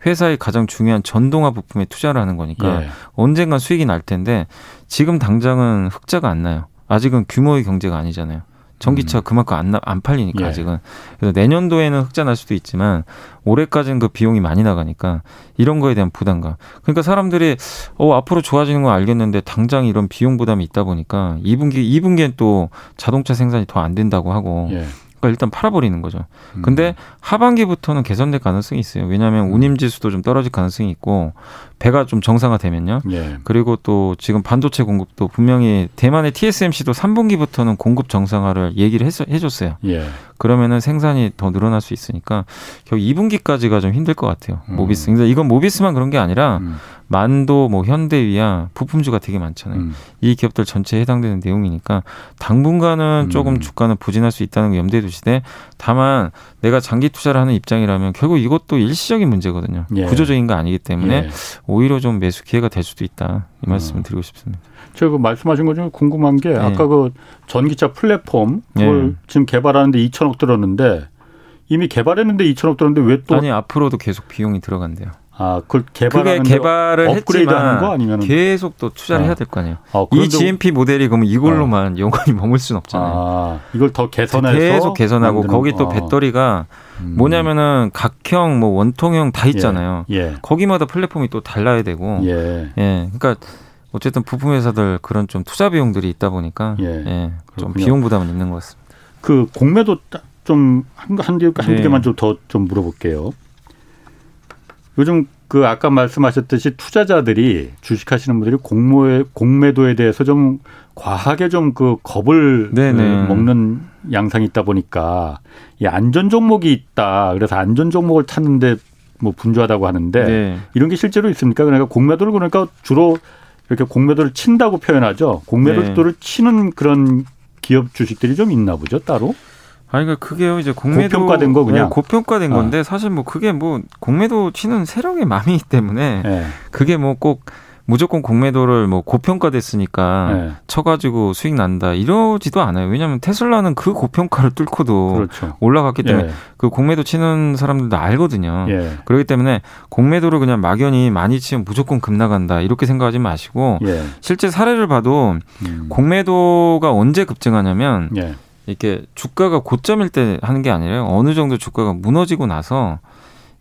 회사의 가장 중요한 전동화 부품에 투자를 하는 거니까 예. 언젠간 수익이 날 텐데 지금 당장은 흑자가 안 나요. 아직은 규모의 경제가 아니잖아요. 전기차 음. 그만큼 안, 안 팔리니까 예. 아직은. 그래서 내년도에는 흑자 날 수도 있지만 올해까지는 그 비용이 많이 나가니까 이런 거에 대한 부담감. 그러니까 사람들이 어 앞으로 좋아지는 건 알겠는데 당장 이런 비용 부담이 있다 보니까 2분기 2분기엔 또 자동차 생산이 더 안 된다고 하고 예. 그러니까 일단 팔아버리는 거죠. 음. 근데 하반기부터는 개선될 가능성이 있어요. 왜냐하면 음. 운임 지수도 좀 떨어질 가능성이 있고 배가 좀 정상화되면요. 예. 그리고 또 지금 반도체 공급도 분명히 대만의 TSMC도 3분기부터는 공급 정상화를 얘기를 했, 해줬어요. 예. 그러면은 생산이 더 늘어날 수 있으니까 결국 2분기까지가 좀 힘들 것 같아요. 음. 모비스. 근데 이건 모비스만 그런 게 아니라 음. 만도, 뭐 현대위야 부품주가 되게 많잖아요. 음. 이 기업들 전체에 해당되는 내용이니까 당분간은 음. 조금 주가는 부진할 수 있다는 거 염두에 두시되 다만 내가 장기 투자를 하는 입장이라면 결국 이것도 일시적인 문제거든요. 예. 구조적인 거 아니기 때문에 예. 오히려 좀 매수 기회가 될 수도 있다. 이 말씀을 음. 드리고 싶습니다. 제가 그 말씀하신 것 중에 궁금한 게 네. 아까 그 전기차 플랫폼 그걸 네. 지금 개발하는데 2천억 들었는데 이미 개발했는데 2천억 들었는데 왜 또 아니 앞으로도 계속 비용이 들어간대요. 아, 그걸 개발하는 개발을 했지만 거 아니면 계속 또 투자를 아. 해야 될 거 아니에요. 아, 이 GMP 모델이 그러면 이걸로만 아. 영원히 머물 수는 없잖아요. 아, 이걸 더 개선해서 계속 개선하고 거기 또 배터리가 음. 뭐냐면은 각형 뭐 원통형 다 있잖아요. 예. 예. 거기마다 플랫폼이 또 달라야 되고. 예. 예. 그러니까 어쨌든 부품 회사들 그런 좀 투자 비용들이 있다 보니까 예. 예. 좀 비용 부담은 있는 것 같습니다. 그 공매도 좀한 한, 개, 한 네. 개만 좀 더좀 좀 물어볼게요. 요즘 그 아까 말씀하셨듯이 투자자들이 주식하시는 분들이 공모에 공매도에 대해서 좀 과하게 좀 그 겁을 네네. 그 먹는 양상이 있다 보니까 이 안전 종목이 있다. 그래서 안전 종목을 찾는데 뭐 분주하다고 하는데 네. 이런 게 실제로 있습니까? 그러니까 공매도를 그러니까 주로 이렇게 공매도를 친다고 표현하죠. 공매도를 네. 치는 그런 기업 주식들이 좀 있나 보죠, 따로? 아니 그러니까 그게요 이제 공매도 고평가된 거 그냥 네, 고평가된 아. 건데 사실 뭐 그게 뭐 공매도 치는 세력의 마음이기 때문에 네. 그게 뭐꼭 무조건 공매도를 뭐 고평가됐으니까 네. 쳐가지고 수익 난다 이러지도 않아요. 왜냐하면 테슬라는 그 고평가를 뚫고도 그렇죠. 올라갔기 때문에 예. 그 공매도 치는 사람들도 알거든요. 예. 그렇기 때문에 공매도를 그냥 막연히 많이 치면 무조건 급 나간다 이렇게 생각하지 마시고 예. 실제 사례를 봐도 음. 공매도가 언제 급증하냐면 예. 이렇게 주가가 고점일 때 하는 게 아니라 어느 정도 주가가 무너지고 나서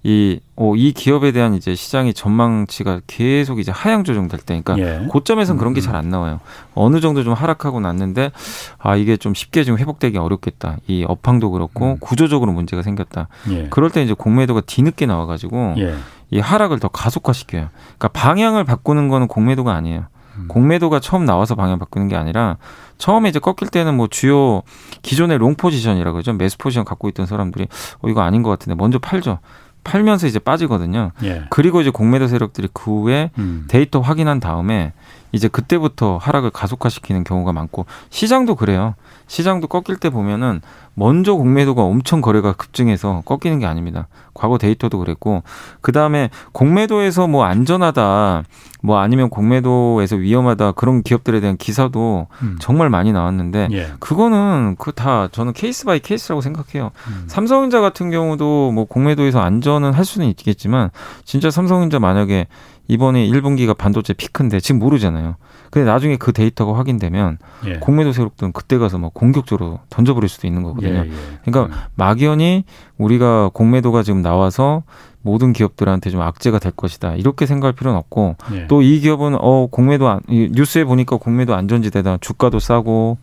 이, 어, 이 기업에 대한 이제 시장의 전망치가 계속 이제 하향 조정될 때, 그러니까 예. 고점에서는 그런 게 잘안 음. 나와요. 어느 정도 좀 하락하고 났는데, 아, 이게 좀 쉽게 좀 회복되기 어렵겠다. 이 업황도 그렇고, 음. 구조적으로 문제가 생겼다. 예. 그럴 때 이제 공매도가 뒤늦게 나와가지고, 예. 이 하락을 더 가속화시켜요. 그러니까 방향을 바꾸는 거는 공매도가 아니에요. 음. 공매도가 처음 나와서 방향 바꾸는 게 아니라 처음에 이제 꺾일 때는 뭐 주요 기존의 long 포지션이라고 그러죠. 매수 포지션 갖고 있던 사람들이 어 이거 아닌 것 같은데 먼저 팔죠. 팔면서 이제 빠지거든요. 예. 그리고 이제 공매도 세력들이 그 후에 음. 데이터 확인한 다음에 이제 그때부터 하락을 가속화시키는 경우가 많고 시장도 그래요. 시장도 꺾일 때 보면은 먼저 공매도가 엄청 거래가 급증해서 꺾이는 게 아닙니다. 과거 데이터도 그랬고 그 다음에 공매도에서 뭐 안전하다 뭐 아니면 공매도에서 위험하다 그런 기업들에 대한 기사도 음. 정말 많이 나왔는데 예. 그거는 그 다 저는 case by case라고 생각해요. 음. 삼성전자 같은 경우도 뭐 공매도에서 안전은 할 수는 있겠지만 진짜 삼성전자 만약에 이번에 1분기가 반도체 피크인데 지금 모르잖아요. 근데 나중에 그 데이터가 확인되면 예. 공매도 세력들은 그때 가서 막 공격적으로 던져버릴 수도 있는 거거든요. 예, 예. 그러니까 음. 막연히 우리가 공매도가 지금 나와서 모든 기업들한테 좀 악재가 될 것이다 이렇게 생각할 필요는 없고 예. 또이 기업은 어 공매도 안, 뉴스에 보니까 공매도 안전지대다 주가도 싸고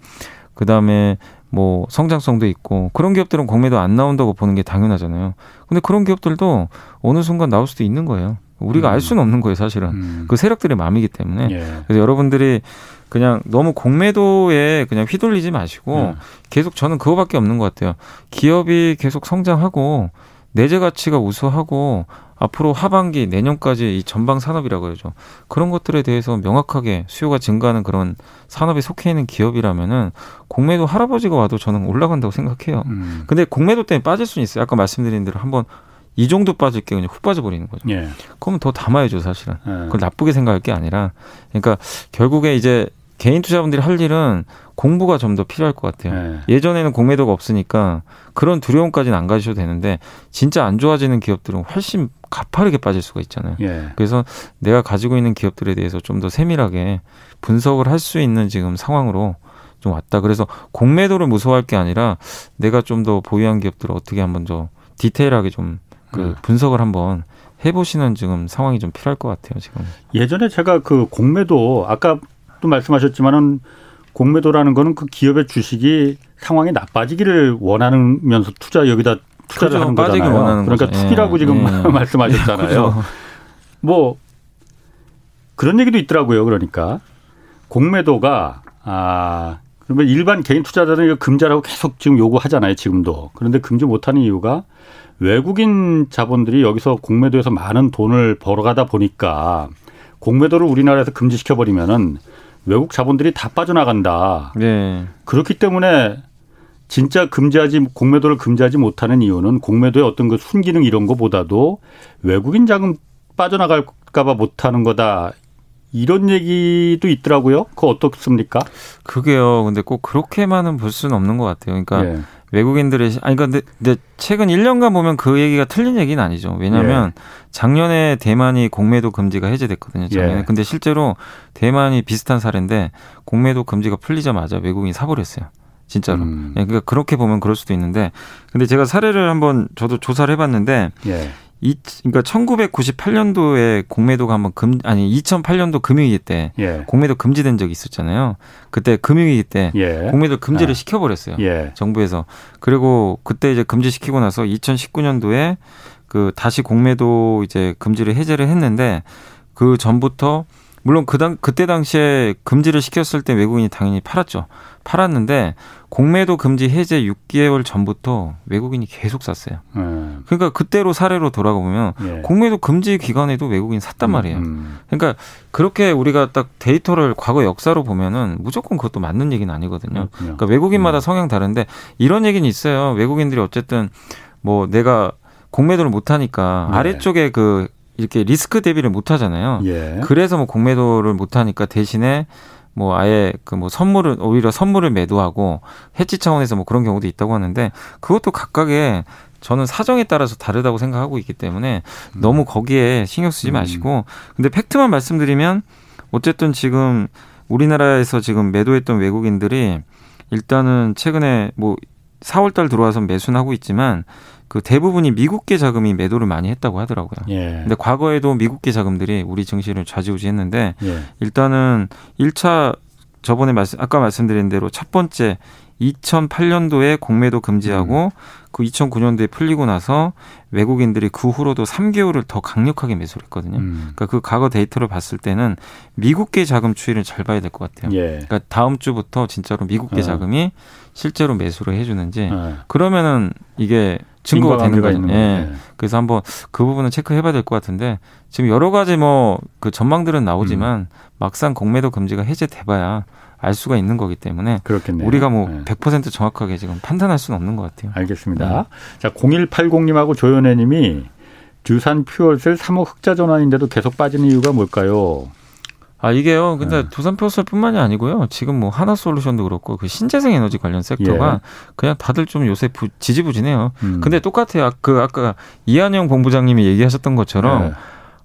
그 다음에 뭐 성장성도 있고 그런 기업들은 공매도 안 나온다고 보는 게 당연하잖아요. 근데 그런 기업들도 어느 순간 나올 수도 있는 거예요. 우리가 음. 알 수는 없는 거예요, 사실은. 음. 그 세력들의 마음이기 때문에. 예. 그래서 여러분들이 그냥 너무 공매도에 그냥 휘둘리지 마시고 음. 계속 저는 그거밖에 없는 것 같아요. 기업이 계속 성장하고 내재 가치가 우수하고 앞으로 하반기 내년까지 이 전방 산업이라고 그러죠. 그런 것들에 대해서 명확하게 수요가 증가하는 그런 산업에 속해 있는 기업이라면은 공매도 할아버지가 와도 저는 올라간다고 생각해요. 음. 근데 공매도 때문에 빠질 수는 있어요. 아까 말씀드린 대로 한번 이 정도 빠질 게 그냥 훅 빠져버리는 거죠. 예. 그러면 더 담아야죠, 사실은. 예. 그걸 나쁘게 생각할 게 아니라. 그러니까 결국에 이제 개인 투자분들이 할 일은 공부가 좀 더 필요할 것 같아요. 예. 전에는 공매도가 없으니까 그런 두려움까지는 안 가셔도 되는데 진짜 안 좋아지는 기업들은 훨씬 가파르게 빠질 수가 있잖아요. 예. 그래서 내가 가지고 있는 기업들에 대해서 좀 더 세밀하게 분석을 할 수 있는 지금 상황으로 좀 왔다. 그래서 공매도를 무서워할 게 아니라 내가 좀 더 보유한 기업들을 어떻게 한번 더 디테일하게 좀 그 음. 분석을 한번 해보시는 지금 상황이 좀 필요할 것 같아요 지금. 예전에 제가 그 공매도 아까 또 말씀하셨지만은 공매도라는 거는 그 기업의 주식이 상황이 나빠지기를 원하면서 투자 여기다 투자를 그렇죠. 하는 거잖아요. 그러니까 거죠. 투기라고 예. 지금 예. 말씀하셨잖아요. 그렇죠. 뭐 그런 얘기도 있더라고요. 그러니까 공매도가 아 그러면 일반 개인 투자자들은 이거 금지라고 계속 지금 요구하잖아요. 지금도 그런데 금지 못하는 이유가 외국인 자본들이 여기서 공매도에서 많은 돈을 벌어가다 보니까 공매도를 우리나라에서 금지시켜 버리면은 외국 자본들이 다 빠져나간다. 네. 그렇기 때문에 진짜 금지하지 공매도를 금지하지 못하는 이유는 공매도의 어떤 그 순기능 이런 거보다도 외국인 자금 빠져나갈까봐 못하는 거다. 이런 얘기도 있더라고요. 그거 어떻습니까? 그게요. 근데 꼭 그렇게만은 볼 수는 없는 것 같아요. 그러니까 예. 외국인들의 아니 근데, 근데 최근 1년간 보면 그 얘기가 틀린 얘기는 아니죠. 왜냐하면 예. 작년에 대만이 공매도 금지가 해제됐거든요. 작년에. 예. 근데 실제로 대만이 비슷한 사례인데 공매도 금지가 풀리자마자 외국인이 사버렸어요. 진짜로. 음. 예, 그러니까 그렇게 보면 그럴 수도 있는데 근데 제가 사례를 한번 저도 조사를 해봤는데 예. 이, 그러니까 1998년도에 공매도가 한번 금 아니 2008년도 금융위기 때 예. 공매도 금지된 적이 있었잖아요. 그때 금융위기 때 예. 공매도 금지를 아. 시켜버렸어요. 예. 정부에서 그리고 그때 이제 금지시키고 나서 2019년도에 그 다시 공매도 이제 금지를 해제를 했는데 그 전부터 물론 그당 그때 당시에 금지를 시켰을 때 외국인이 당연히 팔았죠. 팔았는데 공매도 금지 해제 6개월 전부터 외국인이 계속 샀어요. 음. 그러니까 그때로 사례로 돌아가 보면 예. 공매도 금지 기간에도 외국인 샀단 음, 말이에요. 음. 그러니까 그렇게 우리가 딱 데이터를 과거 역사로 보면은 무조건 그것도 맞는 얘기는 아니거든요. 그렇군요. 그러니까 외국인마다 음. 성향 다른데 이런 얘기는 있어요. 외국인들이 어쨌든 뭐 내가 공매도를 못 하니까 네. 아래쪽에 그 이렇게 리스크 대비를 못 하잖아요. 예. 그래서 뭐 공매도를 못 하니까 대신에 뭐 아예 그 뭐 선물을 오히려 선물을 매도하고 해지 차원에서 뭐 그런 경우도 있다고 하는데 그것도 각각의 저는 사정에 따라서 다르다고 생각하고 있기 때문에 음. 너무 거기에 신경 쓰지 음. 마시고 근데 팩트만 말씀드리면 어쨌든 지금 우리나라에서 지금 매도했던 외국인들이 일단은 최근에 뭐 4월 달 들어와서 매수는 하고 있지만 그 대부분이 미국계 자금이 매도를 많이 했다고 하더라고요. 예. 근데 과거에도 미국계 자금들이 우리 증시를 좌지우지했는데 예. 일단은 1차 저번에 말씀 아까 말씀드린 대로 첫 번째 2008년도에 공매도 금지하고 음. 그 2009년도에 풀리고 나서 외국인들이 그 후로도 3개월을 더 강력하게 매수를 했거든요. 음. 그러니까 그 과거 데이터를 봤을 때는 미국계 자금 추이를 잘 봐야 될 것 같아요. 예. 그러니까 다음 주부터 진짜로 미국계 어. 자금이 실제로 매수를 해주는지 어. 그러면은 이게 증거가 되는 거죠. 예. 네. 그래서 한번 그 부분은 체크해봐야 될 것 같은데 지금 여러 가지 뭐 그 전망들은 나오지만 음. 막상 공매도 금지가 해제돼봐야 알 수가 있는 거기 때문에 그렇겠네요. 우리가 뭐 네. 100% 정확하게 지금 판단할 수는 없는 것 같아요. 알겠습니다. 네. 자 0180님하고 조연혜님이 두산 퓨얼셀 3억 흑자 전환인데도 계속 빠지는 이유가 뭘까요? 아 이게요. 근데 네. 두산표설뿐만이 아니고요. 지금 뭐 하나 솔루션도 그렇고 그 신재생 에너지 관련 섹터가 예. 그냥 다들 좀 요새 부, 지지부진해요. 음. 근데 똑같아요. 그 아까 이한영 본부장님이 얘기하셨던 것처럼 예.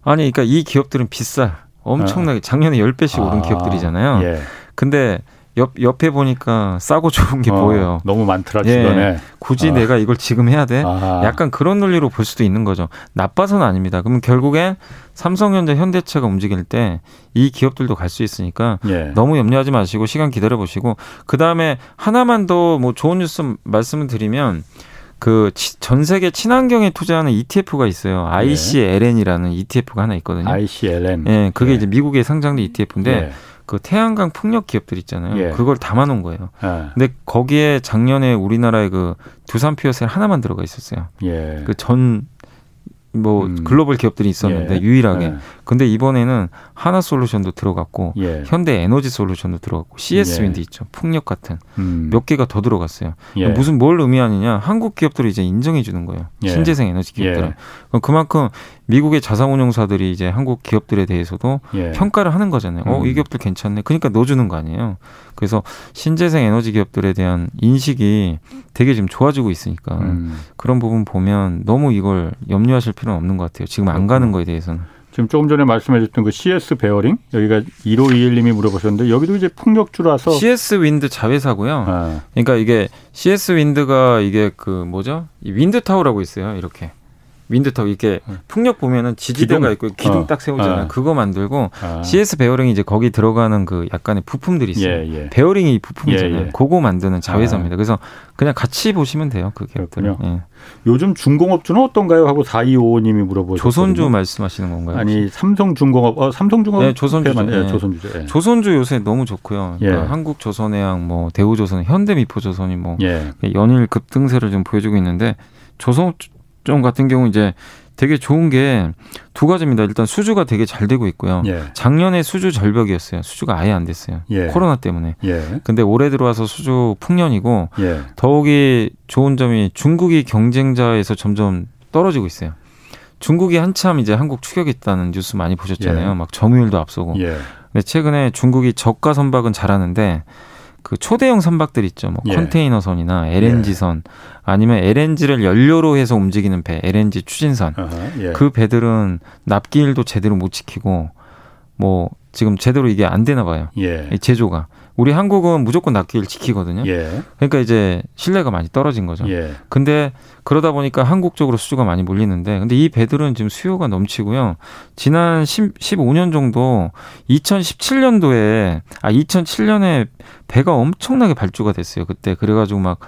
아니 그러니까 이 기업들은 비싸. 엄청나게 작년에 10배씩 오른 아. 기업들이잖아요. 예. 근데 옆 옆에 보니까 싸고 좋은 게 어, 보여요. 너무 많더라 주변에. 예, 굳이 아. 내가 이걸 지금 해야 돼? 아. 약간 그런 논리로 볼 수도 있는 거죠. 나빠서는 아닙니다. 그러면 결국엔 삼성전자, 현대차가 움직일 때 이 기업들도 갈 수 있으니까 예. 너무 염려하지 마시고 시간 기다려 보시고 그 다음에 하나만 더 뭐 좋은 뉴스 말씀을 드리면. 그 전 세계 친환경에 투자하는 ETF가 있어요. ICLN이라는 ETF가 하나 있거든요. ICLN. 예, 그게 예. 이제 미국에 상장된 ETF인데 예. 그 태양광 풍력 기업들 있잖아요. 예. 그걸 담아놓은 거예요. 예. 근데 거기에 작년에 우리나라의 그 두산 피어셀 하나만 들어가 있었어요. 예. 그전 뭐 음. 글로벌 기업들이 있었는데 예. 유일하게. 예. 근데 이번에는 하나 솔루션도 들어갔고 예. 현대 에너지 솔루션도 들어갔고 CS 윈드 예. 있죠. 풍력 같은 음. 몇 개가 더 들어갔어요. 예. 무슨 뭘 의미하느냐? 한국 기업들을 이제 인정해 주는 거예요. 예. 신재생 에너지 기업들은. 그만큼 미국의 자산운용사들이 이제 한국 기업들에 대해서도 평가를 하는 거잖아요. 음. 어, 이 음. 기업들 괜찮네. 그러니까 넣어 주는 거 아니에요. 그래서 신재생 에너지 기업들에 대한 인식이 되게 지금 좋아지고 있으니까 음. 그런 부분 보면 너무 이걸 염려하실 필요는 없는 것 같아요. 지금 안 가는 거에 대해서는. 지금 조금 전에 말씀해 주셨던 그 CS 베어링 여기가 1521님이 물어보셨는데 여기도 이제 풍력주라서 CS 윈드 자회사고요. 아. 그러니까 이게 CS 윈드가 이게 그 뭐죠? 이 wind tower라고 있어요. 이렇게. wind tower 이렇게 네. 풍력 보면은 지지대가 있고 기둥 어. 딱 세우잖아요. 어. 그거 만들고 아. CS 베어링이 이제 거기 들어가는 그 약간의 부품들이 있어요. 예, 예. 베어링이 부품이잖아요. 예, 예. 그거 만드는 자회사입니다. 아. 그래서 그냥 같이 보시면 돼요. 그 기업들요. 예. 요즘 중공업주는 어떤가요? 하고 4255님이 물어보셨거든요. 조선주 말씀하시는 건가요? 아니 삼성중공업, 어, 삼성중공업 네, 조선주, 네, 조선주죠. 예. 조선주 요새 너무 좋고요. 그러니까 예. 한국 조선해양, 뭐 대우조선, 현대미포조선이 뭐 예. 연일 급등세를 좀 보여주고 있는데 조선 점 같은 경우 이제 되게 좋은 게 두 가지입니다. 일단 수주가 되게 잘 되고 있고요. 예. 작년에 수주 절벽이었어요. 수주가 아예 안 됐어요. 예. 코로나 때문에. 예. 근데 올해 들어와서 수주 풍년이고 예. 더욱이 좋은 점이 중국이 경쟁자에서 점점 떨어지고 있어요. 중국이 한참 이제 한국 추격했다는 뉴스 많이 보셨잖아요. 예. 막 점유율도 앞서고. 예. 근데 최근에 중국이 저가 선박은 잘하는데 그 초대형 선박들 있죠. 뭐 예. 컨테이너선이나 LNG선 예. 아니면 LNG를 연료로 해서 움직이는 배, LNG 추진선. 예. 그 배들은 납기일도 제대로 못 지키고 뭐 지금 제대로 이게 안 되나 봐요. 예. 제조가. 우리 한국은 무조건 납기를 지키거든요. 예. 그러니까 이제 신뢰가 많이 떨어진 거죠. 예. 근데 그러다 보니까 한국 쪽으로 수주가 많이 몰리는데 근데 이 배들은 지금 수요가 넘치고요. 지난 10, 15년 정도 2017년도에 아 2007년에 배가 엄청나게 발주가 됐어요. 그때 그래 가지고 막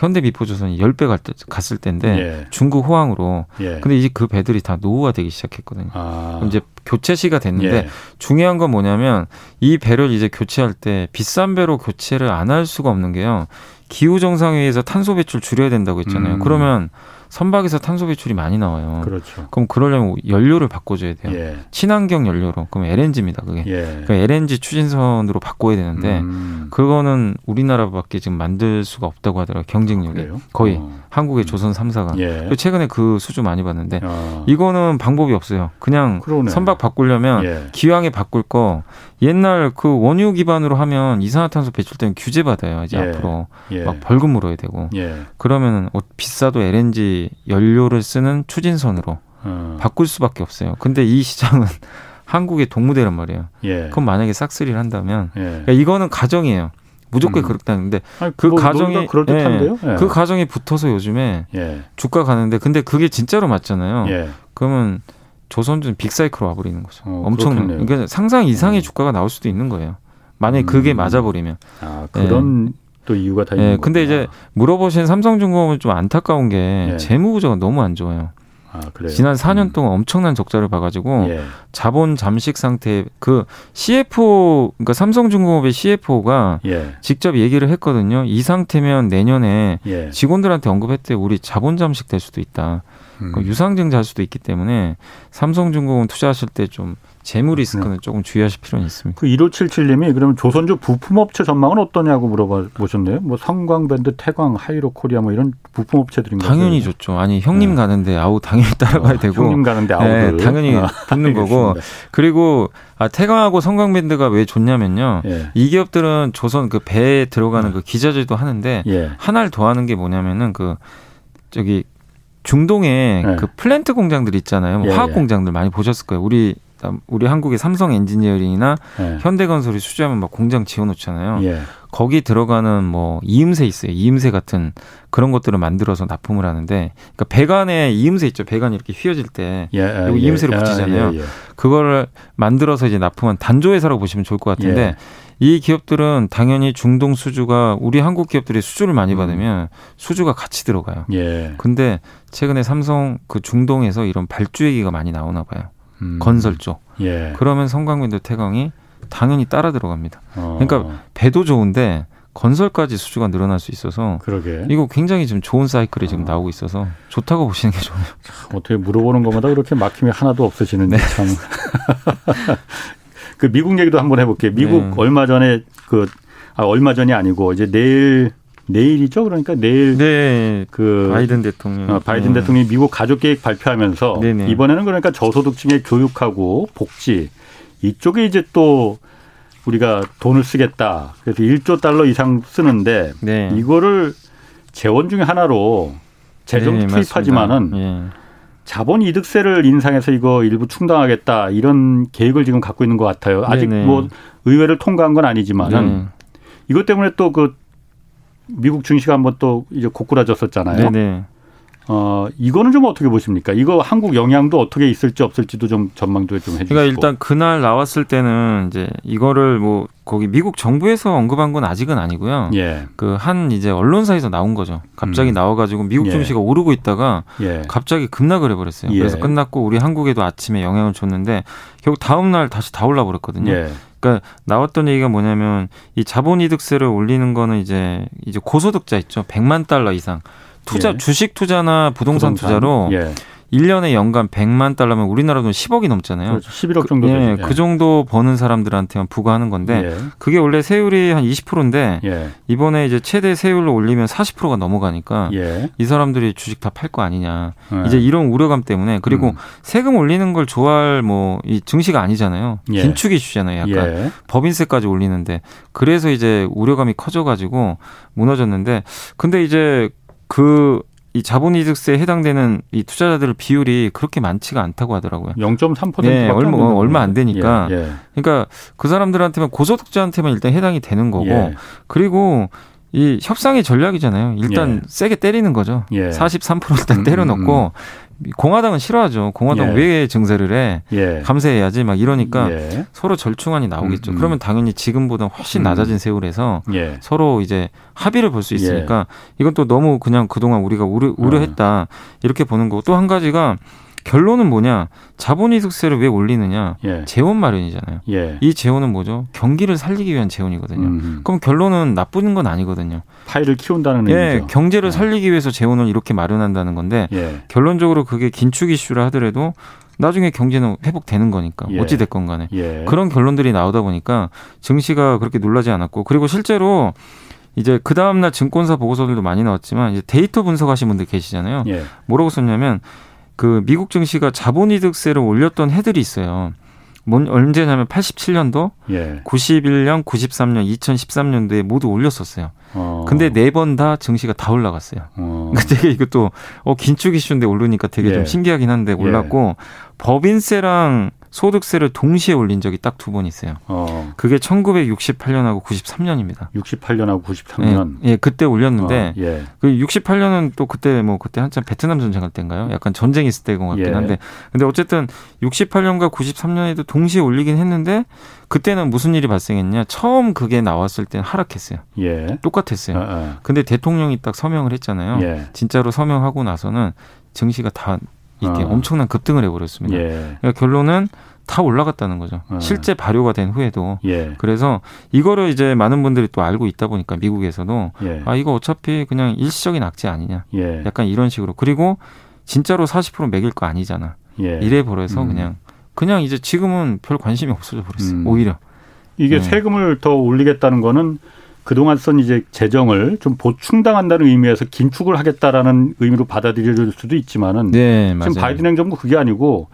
현대 미포조선이 10배 갈 때, 갔을 때인데 예. 중국 호황으로 예. 근데 이제 그 배들이 다 노후화되기 시작했거든요. 아. 이제 교체 시가 됐는데 예. 중요한 건 뭐냐면 이 배를 이제 교체할 때 비싼 배로 교체를 안 할 수가 없는 게요. 기후 정상에 의해서 탄소 배출 줄여야 된다고 했잖아요. 음. 그러면 선박에서 탄소 배출이 많이 나와요. 그렇죠. 그럼 그러려면 연료를 바꿔줘야 돼요. 예. 친환경 연료로. 그럼 LNG입니다. 그게. 예. 그러니까 LNG 추진선으로 바꿔야 되는데 음. 그거는 우리나라밖에 지금 만들 수가 없다고 하더라고요. 경쟁력이 아, 거의 어. 한국의 조선 3사가. 예. 최근에 그 수주 많이 봤는데 어. 이거는 방법이 없어요. 그냥 그러네. 선박 바꾸려면 예. 기왕에 바꿀 거 옛날 그 원유 기반으로 하면 이산화탄소 배출 때문에 규제 받아요. 이제 예. 앞으로 예. 막 벌금 물어야 되고 예. 그러면은 어, 비싸도 LNG 연료를 쓰는 추진선으로 어. 바꿀 수밖에 없어요. 근데 이 시장은 한국의 동무대란 말이에요. 예. 그럼 만약에 싹쓸이를 한다면 예. 그러니까 이거는 가정이에요. 무조건 음. 그렇다는데 그 뭐, 가정이 예, 예, 그 가정이 붙어서 요즘에 예. 주가 가는데 근데 그게 진짜로 맞잖아요. 그러면 조선주는 빅사이클로 와버리는 거죠. 어, 엄청난. 그러니까 상상 이상의 음. 주가가 나올 수도 있는 거예요. 만약에 음. 그게 맞아버리면. 아, 그런 예. 또 이유가 다 있는 예, 근데 이제 물어보신 삼성중공업은 좀 안타까운 게 예. 재무 구조가 너무 안 좋아요. 아, 지난 4년 음. 동안 엄청난 적자를 봐가지고 예. 자본 잠식 상태 그 CFO 그러니까 삼성중공업의 CFO가 예. 직접 얘기를 했거든요. 이 상태면 내년에 예. 직원들한테 언급했대 우리 자본 잠식 될 수도 있다. 음. 그 유상증자할 수도 있기 때문에 삼성중공업 투자하실 때 좀 재무 리스크는 네. 조금 주의하실 필요는 있습니다. 그 1577님이 그러면 조선주 부품업체 전망은 어떠냐고 물어봐 보셨네요. 뭐 성광밴드, 태광, 하이로 코리아 뭐 이런 부품업체들인가요? 당연히 좋죠. 아니 형님 네. 가는데 아우 당연히 따라가야 어, 되고 형님 가는데 아우 네, 당연히 아, 붙는 거고 그리고 아, 태광하고 성광밴드가 왜 좋냐면요. 예. 이 기업들은 조선 그 배에 들어가는 네. 그 기자재도 하는데 예. 하나를 더 하는 게 뭐냐면은 그 저기 중동에 네. 그 플랜트 공장들 있잖아요. 뭐 예, 화학 예. 공장들 많이 보셨을 거예요. 우리 우리 한국의 삼성 엔지니어링이나 예. 현대건설이 수주하면 막 공장 지어놓잖아요. 예. 거기 들어가는 뭐 이음새 있어요. 이음새 같은 그런 것들을 만들어서 납품을 하는데, 그러니까 배관에 이음새 있죠. 배관이 이렇게 휘어질 때 예, 예 이음새를 예, 붙이잖아요. 예, 그거를 만들어서 이제 납품한 단조 회사라고 보시면 좋을 것 같은데 이 기업들은 당연히 중동 수주가 우리 한국 기업들이 수주를 많이 음. 받으면 수주가 같이 들어가요. 예. 근데 최근에 삼성 그 중동에서 이런 발주 얘기가 많이 나오나 봐요. 음. 건설 쪽. 예. 그러면 성광민도 태광이 당연히 따라 들어갑니다. 어. 그러니까 배도 좋은데 건설까지 수주가 늘어날 수 있어서 그러게. 이거 굉장히 지금 좋은 사이클이 지금 나오고 있어서 좋다고 보시는 게 좋아요. 어떻게 물어보는 것마다 그렇게 막힘이 하나도 없으시는데 네. 참. 그 미국 얘기도 한번 해볼게요. 미국 네. 얼마 전에 그 아, 얼마 전이 아니고 이제 내일 내일이죠. 그러니까 내일 네, 그 바이든 대통령 어, 바이든 네. 대통령이 미국 가족 계획 발표하면서 네네. 이번에는 그러니까 저소득층의 교육하고 복지 이쪽에 이제 또 우리가 돈을 쓰겠다. 그래서 1조 달러 이상 쓰는데 네. 이거를 재원 중에 하나로 재정 네, 투입하지만은 예. 자본 이득세를 인상해서 이거 일부 충당하겠다 이런 계획을 지금 갖고 있는 것 같아요. 아직. 뭐 의회를 통과한 건 아니지만은 네. 이것 때문에 또 그 미국 증시가 한번 또 이제 고꾸라졌었잖아요. 네네. 어, 이거는 좀 어떻게 보십니까? 이거 한국 영향도 어떻게 있을지 없을지도 좀 전망도 좀 해주시고. 그러니까 일단 그날 나왔을 때는 이제 이거를 뭐 거기 미국 정부에서 언급한 건 아직은 아니고요. 예. 그한 이제 언론사에서 나온 거죠. 갑자기 음. 나와가지고 미국 예. 증시가 오르고 있다가 예. 갑자기 급락을 해버렸어요. 그래서 예. 끝났고 우리 한국에도 아침에 영향을 줬는데 결국 다음 날 다시 다 올라 버렸거든요. 예. 그러니까 나왔던 얘기가 뭐냐면 이 자본이득세를 올리는 거는 이제 이제 고소득자 있죠. 100만 달러 이상. 투자 예. 주식 투자나 부동산, 부동산. 투자로 예. 1년에 연간 100만 달러면 우리나라 돈 10억이 넘잖아요. 그렇죠. 11억 정도 그, 예, 그 정도 버는 사람들한테만 부과하는 건데 예. 그게 원래 세율이 한 20%인데 예. 이번에 이제 최대 세율로 올리면 40%가 넘어가니까 예. 이 사람들이 주식 다 팔 거 아니냐. 예. 이제 이런 우려감 때문에 그리고 음. 세금 올리는 걸 좋아할 뭐 이 증시가 아니잖아요. 예. 긴축 이슈잖아요. 약간 법인세까지 올리는데 그래서 이제 우려감이 커져가지고 무너졌는데 근데 이제 그 이 자본이득세에 해당되는 이 투자자들 비율이 그렇게 많지가 않다고 하더라고요. 0.3%가 네, 얼마 얼마 안 되니까. 예, 예. 그러니까 그 사람들한테만 고소득자한테만 일단 해당이 되는 거고 예. 그리고 이 협상의 전략이잖아요. 일단 예. 세게 때리는 거죠. 예. 43% 일단 음, 때려놓고 음, 음. 공화당은 싫어하죠. 공화당 예. 왜 증세를 해? 예. 감세해야지 막 이러니까 예. 서로 절충안이 나오겠죠. 음, 음. 그러면 당연히 지금보다 훨씬 음. 낮아진 세율에서 예. 서로 이제 합의를 볼 수 있으니까 예. 이건 또 너무 그냥 그동안 우리가 우려, 우려했다 이렇게 보는 거고 또 한 가지가 결론은 뭐냐? 자본이득세를 왜 올리느냐? 예. 재원 마련이잖아요. 예. 이 재원은 뭐죠? 경기를 살리기 위한 재원이거든요. 음. 그럼 결론은 나쁜 건 아니거든요. 파이를 키운다는 예, 의미죠. 경제를 예. 살리기 위해서 재원을 이렇게 마련한다는 건데 예. 결론적으로 그게 긴축 이슈라 하더라도 나중에 경제는 회복되는 거니까 예. 어찌 됐건 간에 그런 결론들이 나오다 보니까 증시가 그렇게 놀라지 않았고 그리고 실제로 이제 그 다음날 증권사 보고서들도 많이 나왔지만 이제 데이터 분석하신 분들 계시잖아요. 뭐라고 썼냐면 그 미국 증시가 자본이득세를 올렸던 해들이 있어요. 뭔 언제냐면 87년도, 예. 91년, 93년, 2013년도에 모두 올렸었어요. 어. 근데 네 번 다 증시가 다 올라갔어요. 어. 그러니까 되게 이것도 어 긴축 이슈인데 오르니까 되게 예. 좀 신기하긴 한데 올랐고 예. 법인세랑 소득세를 동시에 올린 적이 딱 두 번 있어요. 어. 그게 1968년하고 93년입니다. 68년하고 93년. 예, 예 그때 올렸는데 어, 예. 그 68년은 또 그때 뭐 그때 한참 베트남 전쟁 할 때인가요? 약간 전쟁 있을 때인 것 같긴 예. 한데 근데 어쨌든 68년과 93년에도 동시에 올리긴 했는데 그때는 무슨 일이 발생했냐? 처음 그게 나왔을 때는 하락했어요. 예. 똑같았어요. 어, 어. 근데 대통령이 딱 서명을 했잖아요. 예. 진짜로 서명하고 나서는 증시가 다 이게 어. 엄청난 급등을 해버렸습니다. 예. 그러니까 결론은 다 올라갔다는 거죠. 어. 실제 발효가 된 후에도. 예. 그래서 이거를 이제 많은 분들이 또 알고 있다 보니까 미국에서도 예. 아 이거 어차피 그냥 일시적인 악재 아니냐. 예. 약간 이런 식으로. 그리고 진짜로 40% 매길 거 아니잖아. 예. 이래 버려서 음. 그냥 그냥 이제 지금은 별 관심이 없어져 버렸어요. 음. 오히려. 이게 네. 세금을 더 올리겠다는 거는 그동안 쓴 이제 재정을 좀 보충당한다는 의미에서 긴축을 하겠다라는 의미로 받아들여질 수도 있지만은 네, 지금 바이든 행정부 그게 아니고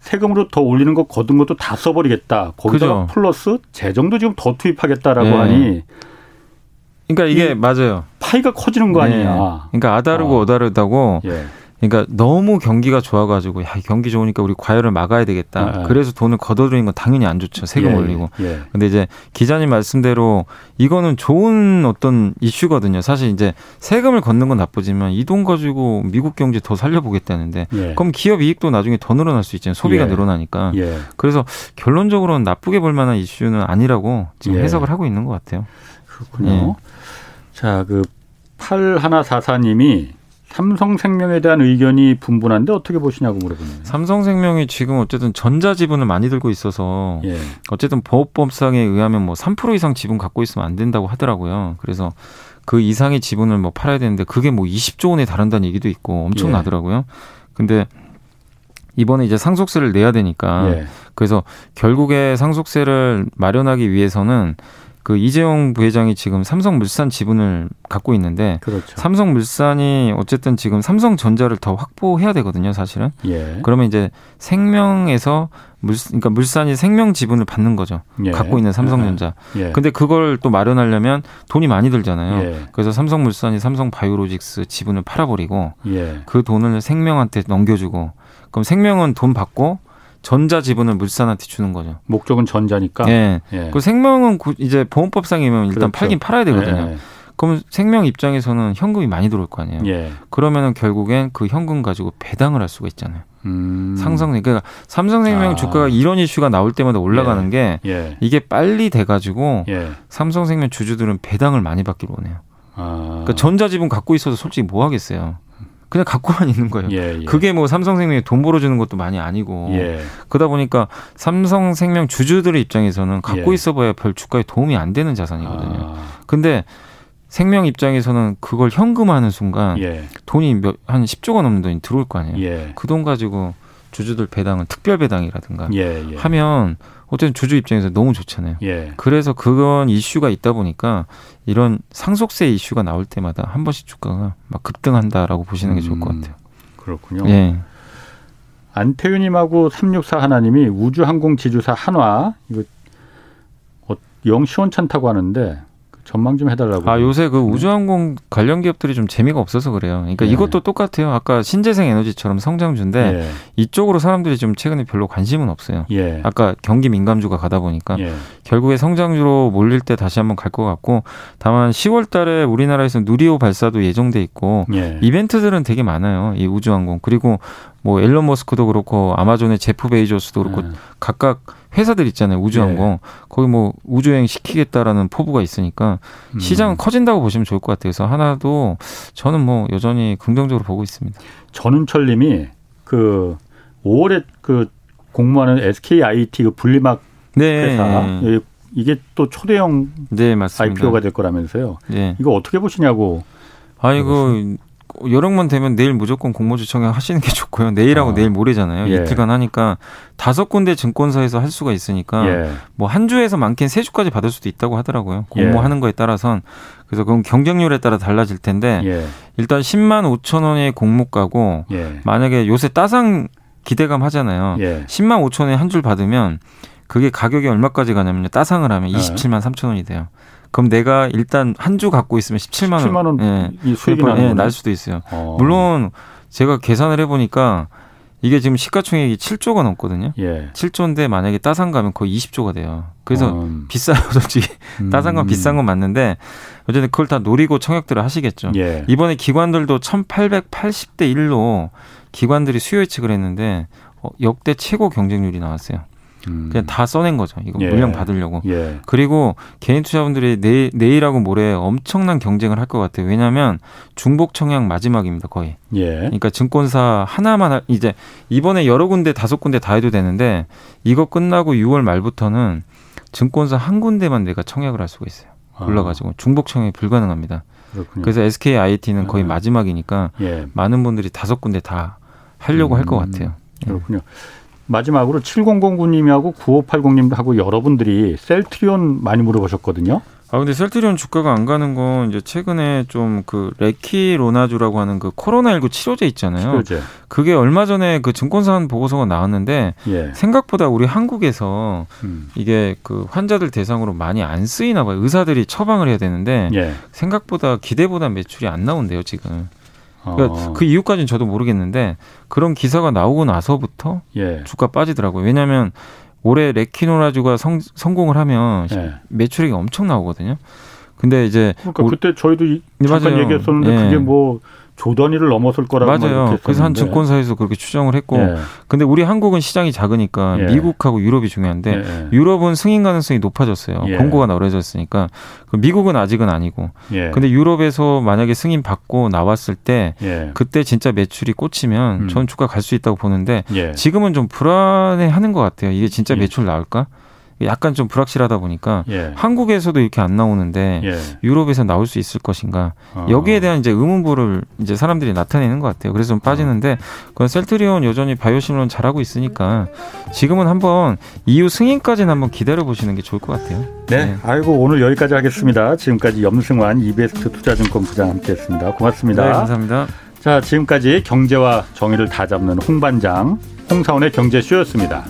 세금으로 더 올리는 거 거둔 것도 다 써버리겠다. 거기다 플러스 재정도 지금 더 투입하겠다라고 네. 하니. 그러니까 이게 맞아요. 파이가 커지는 거 네. 아니냐. 그러니까 아다르고 어. 어다르다고 예. 그러니까 너무 경기가 좋아가지고 야 경기 좋으니까 우리 과열을 막아야 되겠다. 아, 아. 그래서 돈을 걷어들이는 건 당연히 안 좋죠. 세금 예, 올리고. 예. 근데 이제 기자님 말씀대로 이거는 좋은 어떤 이슈거든요. 사실 이제 세금을 걷는 건 나쁘지만 이 돈 가지고 미국 경제 더 살려보겠다는데 예. 그럼 기업 이익도 나중에 더 늘어날 수 있잖아요. 소비가 예. 늘어나니까. 예. 그래서 결론적으로는 나쁘게 볼 만한 이슈는 아니라고 지금 예. 해석을 하고 있는 것 같아요. 그렇군요. 자, 그 8144님이 삼성생명에 대한 의견이 분분한데 어떻게 보시냐고 물어보네요. 삼성생명이 지금 어쨌든 전자 지분을 많이 들고 있어서 예. 어쨌든 보호법상에 의하면 뭐 3% 이상 지분 갖고 있으면 안 된다고 하더라고요. 그래서 그 이상의 지분을 뭐 팔아야 되는데 그게 뭐 20조 원에 달한다는 얘기도 있고 엄청 예. 나더라고요. 근데 이번에 이제 상속세를 내야 되니까 예. 그래서 결국에 상속세를 마련하기 위해서는 그 이재용 부회장이 지금 삼성물산 지분을 갖고 있는데 그렇죠. 삼성물산이 어쨌든 지금 삼성전자를 더 확보해야 되거든요, 사실은. 예. 그러면 이제 생명에서 물 그러니까 물산이 생명 지분을 받는 거죠. 예. 갖고 있는 삼성전자. 예. 근데 그걸 또 마련하려면 돈이 많이 들잖아요. 예. 그래서 삼성물산이 삼성바이오로직스 지분을 팔아버리고 예. 그 돈을 생명한테 넘겨주고 그럼 생명은 돈 받고 전자 지분을 물산한테 주는 거죠. 목적은 전자니까. 예. 예. 그 생명은 이제 보험법상이면 일단 그렇죠. 팔긴 팔아야 되거든요. 예. 그럼 생명 입장에서는 현금이 많이 들어올 거 아니에요. 예. 그러면은 결국엔 그 현금 가지고 배당을 할 수가 있잖아요. 음. 상성 그러니까 삼성생명 아. 주가가 이런 이슈가 나올 때마다 올라가는 예. 게 예. 이게 빨리 돼가지고 예. 삼성생명 주주들은 배당을 많이 받기로 원해요. 아. 그러니까 전자 지분 갖고 있어도 솔직히 뭐 하겠어요. 그냥 갖고만 있는 거예요. 예, 예. 그게 뭐 삼성생명이 돈 벌어주는 것도 많이 아니고 예. 그러다 보니까 삼성생명 주주들의 입장에서는 갖고 예. 있어봐야 별 주가에 도움이 안 되는 자산이거든요. 아. 근데 생명 입장에서는 그걸 현금화하는 순간 예. 돈이 몇, 한 10조가 넘는 돈이 들어올 거 아니에요. 예. 그돈 가지고 주주들 배당은 특별 배당이라든가 하면 어쨌든 주주 입장에서 너무 좋잖아요. 예. 그래서 그건 이슈가 있다 보니까 이런 상속세 이슈가 나올 때마다 한 번씩 주가가 막 급등한다라고 보시는 게 좋을 것 음, 같아요. 그렇군요. 예. 안태윤님하고 364 하나님이 우주항공 지주사 한화 이거 어, 영 시원찮다고 하는데 전망 좀 해달라고. 아 요새 그 네. 우주항공 관련 기업들이 좀 재미가 없어서 그래요. 그러니까 네. 이것도 똑같아요. 아까 신재생 에너지처럼 성장주인데 네. 이쪽으로 사람들이 좀 최근에 별로 관심은 없어요. 예. 아까 경기 민감주가 가다 보니까 예. 결국에 성장주로 몰릴 때 다시 한번 갈 것 같고 다만 10월달에 우리나라에서 누리호 발사도 예정돼 있고 예. 이벤트들은 되게 많아요. 이 우주항공 그리고 뭐 앨런 머스크도 그렇고 아마존의 제프 베이조스도 그렇고 네. 각각 회사들 있잖아요 우주항공 네. 거기 뭐 우주여행 시키겠다라는 포부가 있으니까 음. 시장은 커진다고 보시면 좋을 것 같아요. 그래서 하나도 저는 뭐 여전히 긍정적으로 보고 있습니다. 전은철 님이 그 5월에 그 공모하는 SKIT 그 분리막 네. 회사 이게 또 초대형 네, IPO가 될 거라면서요. 네. 이거 어떻게 보시냐고. 아이고 여름만 되면 내일 무조건 공모주 청약 하시는 게 좋고요. 내일하고 어. 내일 모레잖아요. 예. 이틀간 하니까 다섯 군데 증권사에서 할 수가 있으니까 예. 뭐한 주에서 많게는 세 주까지 받을 수도 있다고 하더라고요. 공모하는 예. 거에 따라선 그래서 그건 경쟁률에 따라 달라질 텐데 예. 일단 10만 5천 원의 공모가고 예. 만약에 요새 따상 기대감 하잖아요. 10만 5천 원에 한 줄 받으면 그게 가격이 얼마까지 가냐면요. 따상을 하면 27만 3천 원이 돼요. 그럼 내가 일단 한 주 갖고 있으면 17만 원, 17만 원 예, 수익이 예, 날 수도 있어요. 어. 물론 제가 계산을 해보니까 이게 지금 시가총액이 7조가 넘거든요. 예. 7조인데 만약에 따상 가면 거의 20조가 돼요. 그래서 어. 비싸요, 솔직히. 음. 따상 건 비싼 건 맞는데 어쨌든 그걸 다 노리고 청약들을 하시겠죠. 예. 이번에 기관들도 1,880대 1로 기관들이 수요 예측을 했는데 어, 역대 최고 경쟁률이 나왔어요. 음. 그냥 다 써낸 거죠. 이거 예. 물량 받으려고. 예. 그리고 개인 투자분들이 내일, 내일하고 모레 엄청난 경쟁을 할 것 같아요. 왜냐하면 중복 청약 마지막입니다. 거의. 예. 그러니까 증권사 하나만 이제 이번에 여러 군데 다섯 군데 다 해도 되는데 이거 끝나고 6월 말부터는 증권사 한 군데만 내가 청약을 할 수가 있어요. 불러가지고 아. 중복 청약이 불가능합니다. 그렇군요. 그래서 SK IT는 거의 아. 마지막이니까 예. 많은 분들이 다섯 군데 다 하려고 음. 할것 같아요. 그렇군요. 마지막으로 7009님하고 9580님도 하고 여러분들이 셀트리온 많이 물어보셨거든요. 아 근데 셀트리온 주가가 안 가는 건 이제 최근에 좀 그 레키로나주라고 하는 그 코로나19 치료제 있잖아요. 치료제. 그게 얼마 전에 그 증권사 보고서가 나왔는데 예. 생각보다 우리 한국에서 음. 이게 그 환자들 대상으로 많이 안 쓰이나 봐요. 의사들이 처방을 해야 되는데 예. 생각보다 기대보다 매출이 안 나온대요 지금. 그러니까 어. 그 이유까지는 저도 모르겠는데 그런 기사가 나오고 나서부터 예. 주가 빠지더라고요. 왜냐하면 올해 레키노라주가 성, 성공을 하면 예. 매출액이 엄청 나오거든요. 근데 이제 그러니까 올, 그때 저희도 이, 잠깐 맞아요. 얘기했었는데 예. 그게 뭐 조 단위를 넘어설 거라고 맞아요. 그래서 한 증권사에서 그렇게 추정을 했고, 예. 근데 우리 한국은 시장이 작으니까 예. 미국하고 유럽이 중요한데 예. 유럽은 승인 가능성이 높아졌어요. 예. 공고가 나눠졌으니까 그 미국은 아직은 아니고, 예. 근데 유럽에서 만약에 승인 받고 나왔을 때 예. 그때 진짜 매출이 꽂히면 음. 전 주가 갈 수 있다고 보는데 지금은 좀 불안해하는 것 같아요. 이게 진짜 매출 나올까? 약간 좀 불확실하다 보니까 예. 한국에서도 이렇게 안 나오는데 예. 유럽에서 나올 수 있을 것인가 어. 여기에 대한 이제 의문부를 이제 사람들이 나타내는 것 같아요. 그래서 좀 빠지는데 그건 셀트리온 여전히 바이오시밀론 잘하고 있으니까 지금은 한번 EU 승인까지는 한번 기다려 보시는 게 좋을 것 같아요. 네, 네. 아이고 오늘 여기까지 하겠습니다. 지금까지 염승환 이베스트 투자증권 부장 함께했습니다. 고맙습니다. 네, 감사합니다. 자, 지금까지 경제와 정의를 다 잡는 홍반장 홍사원의 경제쇼였습니다.